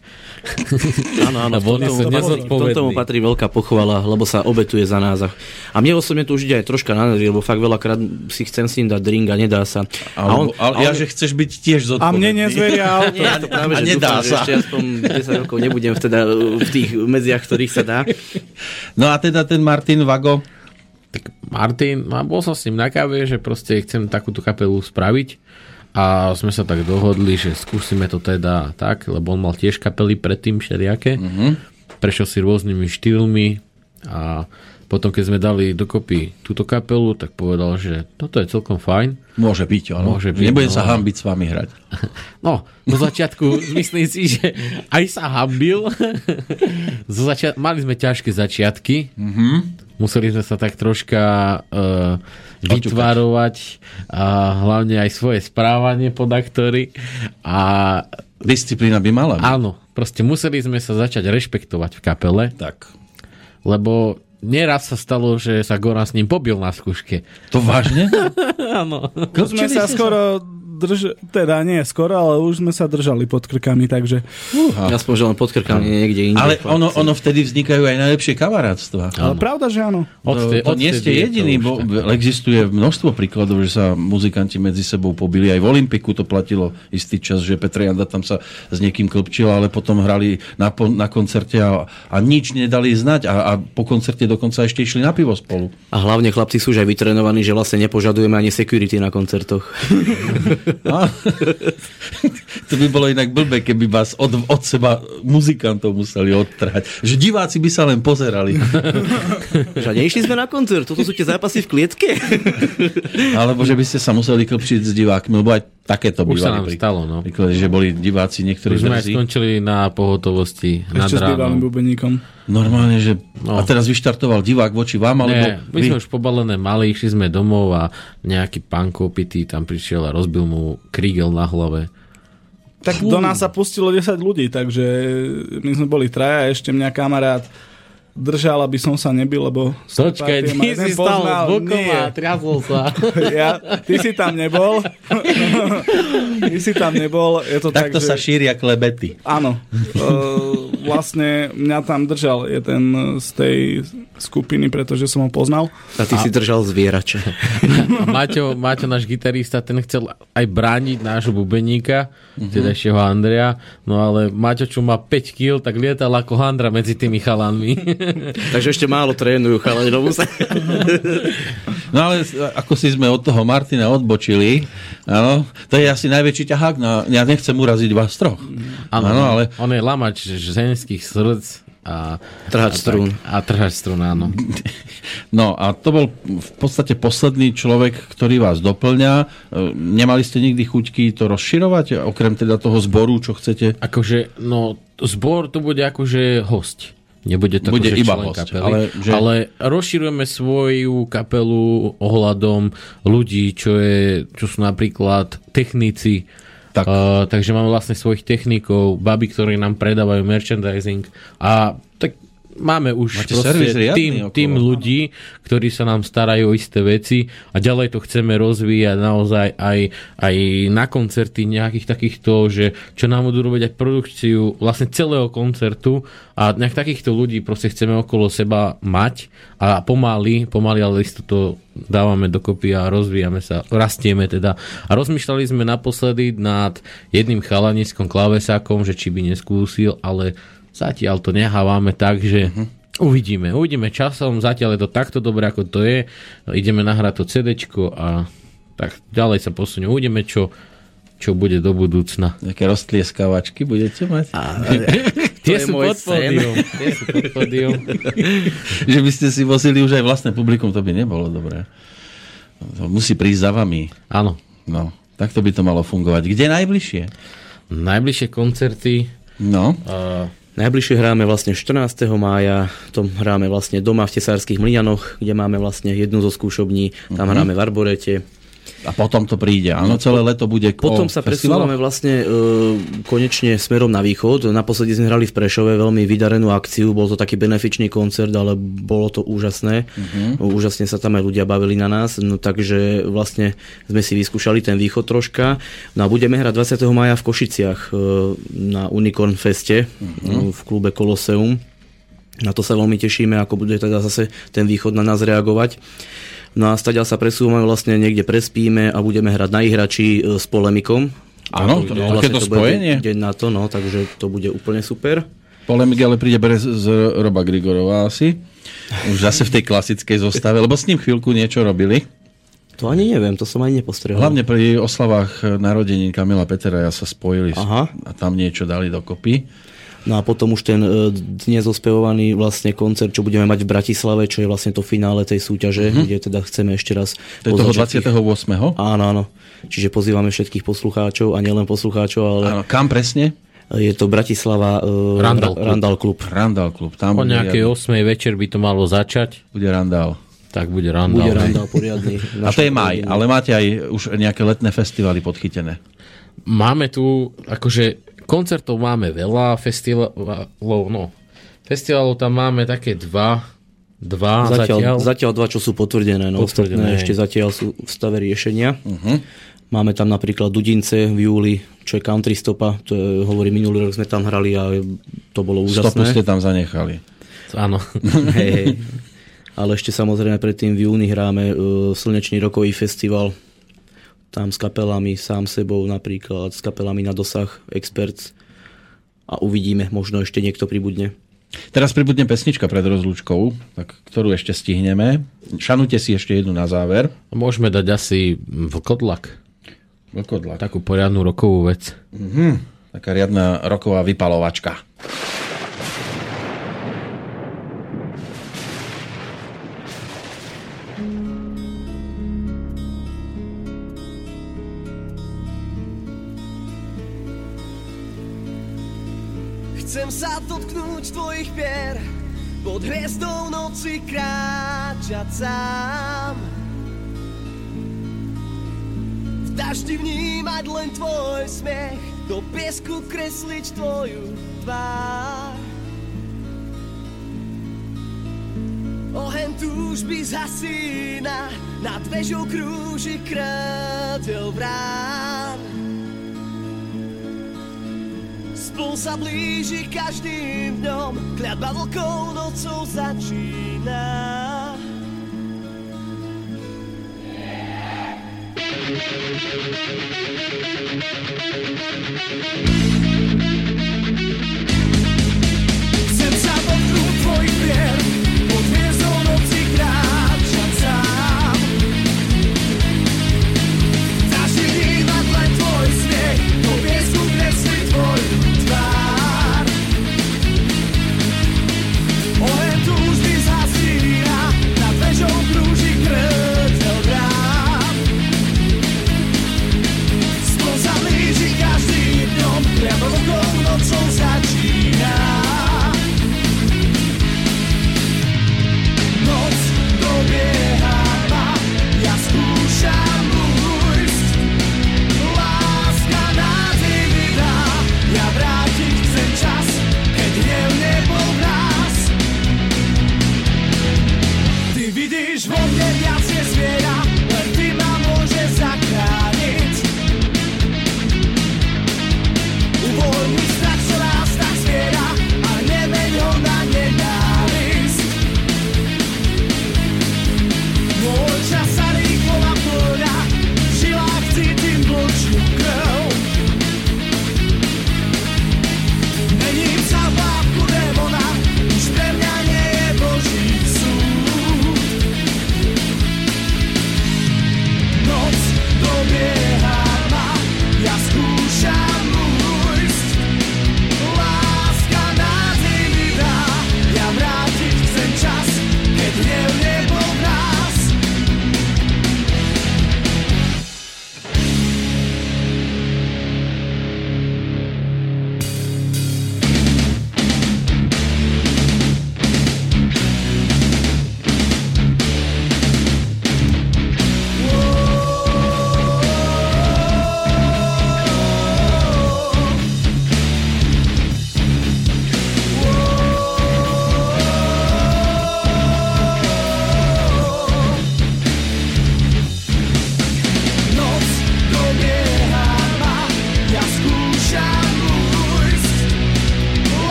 Áno, áno, v v tomto nezodpovední. patrí veľká pochvala, lebo sa obetuje za nás. A- A mne osobne to už ide aj troška na nervy, lebo fakt veľakrát si chcem s ním dať drink a nedá sa. a Alebo, ale, ja, že chceš byť tiež A zodpovedný. mne nezveria auto. Nie, ja to práve, A že nedá dúfam, že sa. ešte aspoň 10 rokov nebudem teda v tých medziach, ktorých sa dá. No a teda ten Martin Vago, Tak Martin, a bol som s ním na káve, že proste chcem takúto kapelu spraviť a sme sa tak dohodli, že skúsime to teda tak, lebo on mal tiež kapely predtým všelijaké. Mm-hmm. Prešiel si rôznymi štýlmi a potom keď sme dali dokopy túto kapelu, tak povedal, že toto je celkom fajn. môže byť, áno. Môže byť, Nebudem no. sa hambiť s vami hrať. No, zo začiatku myslím si, že aj sa hambil. Zo začiat- mali sme ťažké začiatky. Mm-hmm. Museli sme sa tak troška uh, vytvarovať a hlavne aj svoje správanie podaktory. A Disciplína by mala byť. áno, proste museli sme sa začať rešpektovať v kapele, Tak. lebo neraz sa stalo, že sa Goran s ním pobil na skúške. To vážne? Áno. Sme sa skoro drž... teda nie skoro, ale už sme sa držali pod krkami, takže Aspoň, že len pod krkami niekde inde. Ale ono, ono vtedy vznikajú aj najlepšie kamarátstva. ale pravda, že áno. Odte- to nie ste odtedy je to bo tak. existuje množstvo príkladov, že sa muzikanti medzi sebou pobili. Aj v Olympiku to platilo istý čas, že Petr Janda tam sa s niekým klpčil, ale potom hrali na, na koncerte a, a nič nedali znať a, a po koncerte dokonca ešte išli na pivo spolu. A hlavne chlapci sú už aj vytrenovaní, že vlastne nepožadujeme ani security na koncertoch. A, to by bolo inak blbé, keby vás od, od seba muzikantov museli odtrhať. Že diváci by sa len pozerali. Že neišli sme na koncert, toto sú tie zápasy v klietke. Alebo že by ste sa museli klpčiť s divákmi, lebo aj takéto Už sa nám príklady. stalo, no. Príklady, že boli diváci niektorí Už sme aj drzí. skončili na pohotovosti nad Ešte s bývalým ránom. bubeníkom. Normálne, že... No. A teraz vyštartoval divák voči vám, alebo... Nie, my sme už pobalené mali, išli sme domov a nejaký pán kopitý tam prišiel a rozbil mu krígel na hlave. Tak do nás sa pustilo 10 ľudí, takže my sme boli traja, ešte mňa kamarát držal, aby som sa nebil, lebo... Počkaj, ty si stal bokom a triasol sa. Ja, ty si tam nebol. ty si tam nebol. Je to tak, Takto že... sa šíria klebety. Áno. Uh, vlastne mňa tam držal jeden z tej skupiny, pretože som ho poznal. A ty si držal zvierača. A Maťo, Maťo, náš gitarista, ten chcel aj brániť nášho bubeníka, teda ešte Andrea, no ale Maťo, čo má 5 kg, tak lietal ako handra medzi tými chalanmi. Takže ešte málo trénujú chalani do sa. No ale ako si sme od toho Martina odbočili, áno, to je asi najväčší ťahák. Na, ja nechcem uraziť vás troch. Áno, Áno, ale On je lamač ženských srdc a... Trhač a tak- strún. A trhač strún, áno. No a to bol v podstate posledný človek, ktorý vás doplňa. E, Nemali ste nikdy chuťky to rozširovať, okrem teda toho zboru, čo chcete? Akože, no, zbor to bude akože host. Nebude to Bude akože iba člen hosť, kapely, ale že- ale rozširujeme svoju kapelu ohľadom ľudí, čo, je, čo sú napríklad technici, Tak. Uh, takže máme vlastne svojich technikov, baby, ktorí nám predávajú merchandising a máme už Máte servis riadny tým, okolo. tým ľudí, ktorí sa nám starajú o isté veci a ďalej to chceme rozvíjať naozaj aj, aj na koncerty nejakých takýchto, že čo nám budú robiť aj produkciu vlastne celého koncertu a nejak takýchto ľudí proste chceme okolo seba mať a pomaly, pomaly ale isto to dávame dokopy a rozvíjame sa, rastieme teda. A rozmýšľali sme naposledy nad jedným chalaniskom klavesákom, že či by neskúsil, ale zatiaľ to nehávame tak, že uvidíme, uvidíme časom, zatiaľ je to takto dobré, ako to je, ideme nahrať to CD a tak ďalej sa posunie, uvidíme, čo, čo bude do budúcna. Nejaké roztlieskavačky budete mať? Tie je sú pod pódium. Tie sú pod pódium. že by ste si vozili už aj vlastné publikum, to by nebolo dobré. To musí prísť za vami. Áno. No, takto by to malo fungovať. Kde najbližšie? Najbližšie koncerty... No, Uh, Najbližšie hráme vlastne 14. mája, to hráme vlastne doma v Tesárskych Mlianoch, kde máme vlastne jednu zo skúšobní, tam Mhm. hráme v Arborete. A potom to príde. Áno, celé leto bude Potom sa festivaloch? presúvame vlastne e, konečne smerom na východ. Naposledy sme hrali v Prešove veľmi vydarenú akciu, bol to taký benefičný koncert, ale bolo to úžasné. Mhm. Úžasne sa tam aj ľudia bavili na nás, no takže vlastne sme si vyskúšali ten východ troška. No a budeme hrať 20. maja v Košiciach e, na Unicorn Feste e, v klube Colosseum. Na to sa veľmi tešíme, ako bude teda zase ten východ na nás reagovať. No a stadiaľ sa presúvame, vlastne niekde prespíme a budeme hrať na ihrači e, s polemikom. Áno, to, No, takéto to bude spojenie. Deň na to, no, takže to bude úplne super. Polemik ale príde bez z Roba Grigorova asi. Už zase v tej klasickej zostave, lebo s ním chvíľku niečo robili. To ani neviem, to som ani nepostrehol. Hlavne pri oslavách narodení Kamila Petera sa spojili Aha. a tam niečo dali dokopy. No a potom už ten e, dnes ospevovaný vlastne koncert, čo budeme mať v Bratislave, čo je vlastne to finále tej súťaže, kde teda chceme ešte raz... To je toho pozvať všetkých- 28. Áno, áno. Čiže pozývame všetkých poslucháčov a nielen poslucháčov, ale Áno, kam presne? je to Bratislava uh, Randall Klub. Randall Klub. Randall klub. Tam po nejakej riadny- 8. večer by to malo začať, bude Randall. tak bude randál. Bude hej. Randall poriadny. A to je maj, ale máte aj už nejaké letné festivaly podchytené. Máme tu, akože koncertov máme veľa, festivalov, no. Festivalov tam máme také dva, dva Zatiaľ, zatiaľ. zatiaľ dva, čo sú potvrdené, no Potvrdené, ostatné ešte zatiaľ sú v stave riešenia. Uh-huh. Máme tam napríklad Dudince v júli, čo je country stopa, to je, hovorí, minulý rok sme tam hrali a to bolo Stopu ste úžasné. tam zanechali. Áno. hej, hej. Ale ešte samozrejme predtým v júni hráme uh, Slnečný rokový festival, tam s kapelami sám sebou napríklad, s kapelami na dosah, Experts a uvidíme, možno ešte niekto pribudne. Teraz pribudne pesnička pred rozlúčkou, tak ktorú ešte stihneme. Šanujte si ešte jednu na záver. Môžeme dať asi vlkodlak. Vlkodlak. Takú poriadnu rokovú vec. Taká riadna roková vypalovačka. Sa dotknúť tvojich pier, pod hviezdou noci kráčať sám. V daždi vnímať len tvoj smiech, do piesku kresliť tvoju tvár. Oheň túžby zhasína, nad vežou krúži krádel vrán. Spol sa blíži každým dňom, kliatba vlkou nocou začína. Chcem sa dotknúť tvojich pier,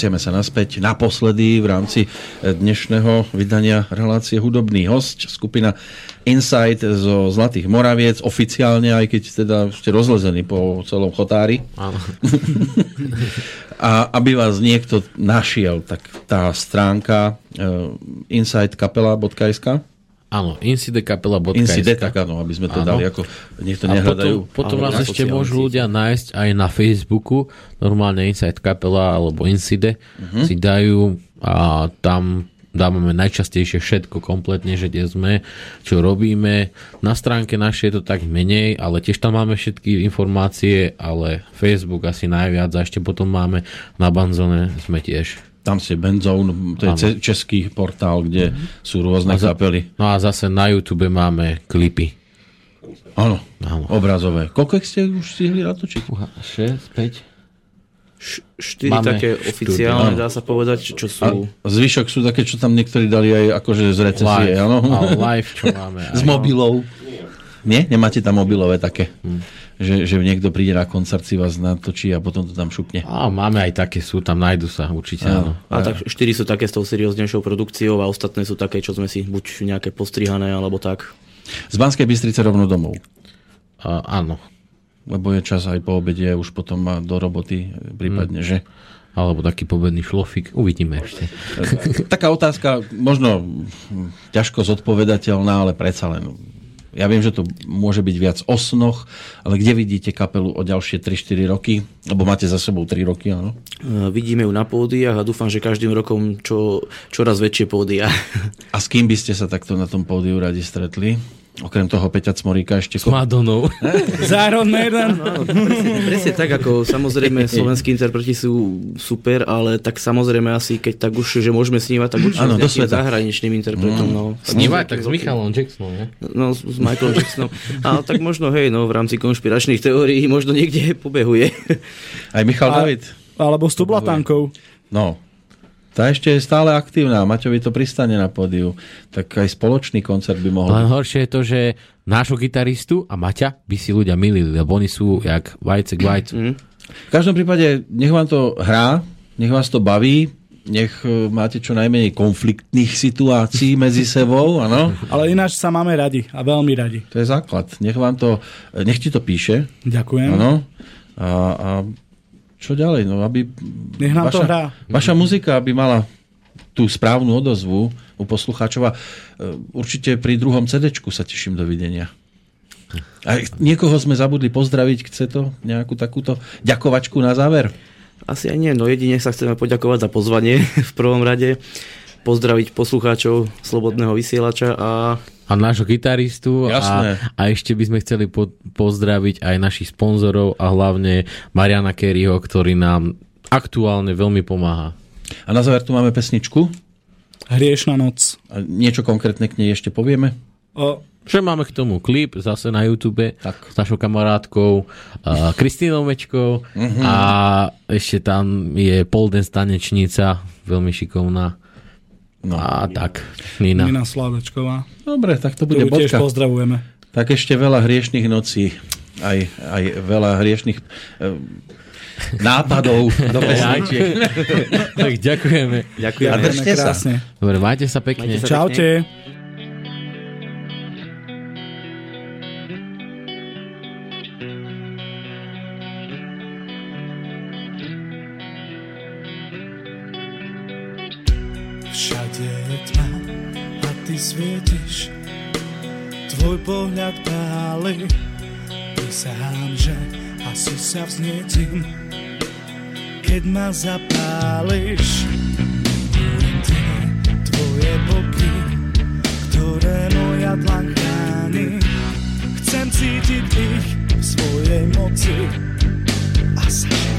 vraciame sa naspäť naposledy v rámci eh, dnešného vydania relácie Hudobný host, skupina Insight zo Zlatých Moraviec, oficiálne, aj keď teda ste rozlezení po celom chotári. Áno. A aby vás niekto našiel, tak tá stránka uh, insightkapela.sk Áno, insidekapela.sk Incide, tak áno, aby sme to Áno. dali, ako niekto A nehľadajú. potom, potom nás ešte môžu ľudia nájsť aj na Facebooku, normálne Inside Kapela alebo Inside Mhm. si dajú a tam dávame najčastejšie všetko kompletne, že kde sme, čo robíme. Na stránke našej je to tak menej, ale tiež tam máme všetky informácie, ale Facebook asi najviac a ešte potom máme na Banzone sme tiež. Tam ste Benzone, to je ce- český portál, kde sú rôzne za- kapely. No a zase na YouTube máme klipy. Áno, obrazové. Koľko ich ste už stihli natočiť? 6, 5? Š- štyri Máme také oficiálne, áno. dá sa povedať, čo sú... A zvyšok sú také, čo tam niektorí dali aj akože z recesie, Live, áno? live, čo máme. Aj. mobilov. Nie? Nemáte tam mobilové také? Že, že niekto príde na koncert, si vás natočí a potom to tam šupne. Á, máme aj také, sú tam, nájdu sa určite, áno. A tak štyri sú také s tou serióznejšou produkciou a ostatné sú také, čo sme si buď nejaké postrihané, alebo tak. Z Banskej Bystrice rovno domov. A, áno. Lebo je čas aj po obede, už potom má do roboty prípadne, že? Alebo taký pobedný šlofik. Uvidíme ešte. Taká otázka, možno hm, ťažko zodpovedateľná, ale predsa len. Ja viem, že to môže byť viac o snoch, ale kde vidíte kapelu o ďalšie 3-4 roky? Lebo máte za sebou 3 roky, áno? E, Vidíme ju na pódiach a dúfam, že každým rokom čo, čoraz väčšie pódia. A s kým by ste sa takto na tom pódiu radi stretli? Okrem toho Peťa Cmoríka ešte... S Madonou. Za Iron Maiden. Presne tak, ako samozrejme slovenskí interpreti sú super, ale tak samozrejme asi, keď tak už, že môžeme snívať, tak určite Áno, s nejakým zahraničným interpretom. No. Snívať tak s Michalom Jacksonom, ne? No, s s Michaelom Jacksonom. A tak možno, hej, no, v rámci konšpiračných teórií možno niekde pobehuje. Aj Michal A- David? Alebo s tublatankou. No, tá ešte je stále aktívna. Maťovi to pristane na pódiu. Tak aj spoločný koncert by mohol Len horšie je to, že nášho gitaristu a Maťa by si ľudia milili, lebo oni sú jak vajce k vajcu. V každom prípade, nech vám to hrá, nech vás to baví, nech e, máte čo najmenej konfliktných situácií medzi sebou, áno? Ale ináč sa máme radi a veľmi radi. To je základ. Nech vám to, nech ti to píše, Ďakujem. áno? A, a čo ďalej? No, aby Nech nám to hrá. Vaša muzika aby mala tú správnu odozvu u poslucháčov a e, určite pri druhom CD sa teším dovidenia. A niekoho sme zabudli pozdraviť, chce to nejakú takúto ďakovačku na záver? Asi aj nie, no jedine sa chceme poďakovať za pozvanie v prvom rade, pozdraviť poslucháčov Slobodného vysielača a A nášho gitaristu Jasné. a, a ešte by sme chceli po, pozdraviť aj našich sponzorov a hlavne Mariana Kerryho, ktorý nám aktuálne veľmi pomáha. A na záver tu máme pesničku. Hriešna noc. A niečo konkrétne k nej ešte povieme? O, Že máme k tomu klip zase na YouTube Tak. s našou kamarátkou uh, Kristínou Mečkou Mhm. a ešte tam je Poldens tanečnica, veľmi šikovná. No. A tak, Nina. Nina Slavečková. Dobre, tak to bude Ktorú tiež bodka. pozdravujeme. Tak ešte veľa hriešných nocí. Aj, aj veľa hriešných e, nápadov do pesničiek. tak ďakujeme. ďakujeme. A držte sa. Dobre, majte sa pekne. Majte sa Čaute. Tma a ty svietiš. Tvoj pohľad páli Prisahám, že asi sa vznietim Keď ma zapáliš tie tvoje boky Ktoré moja dlaň chráni. Chcem cítiť ich v svojej moci A zažekať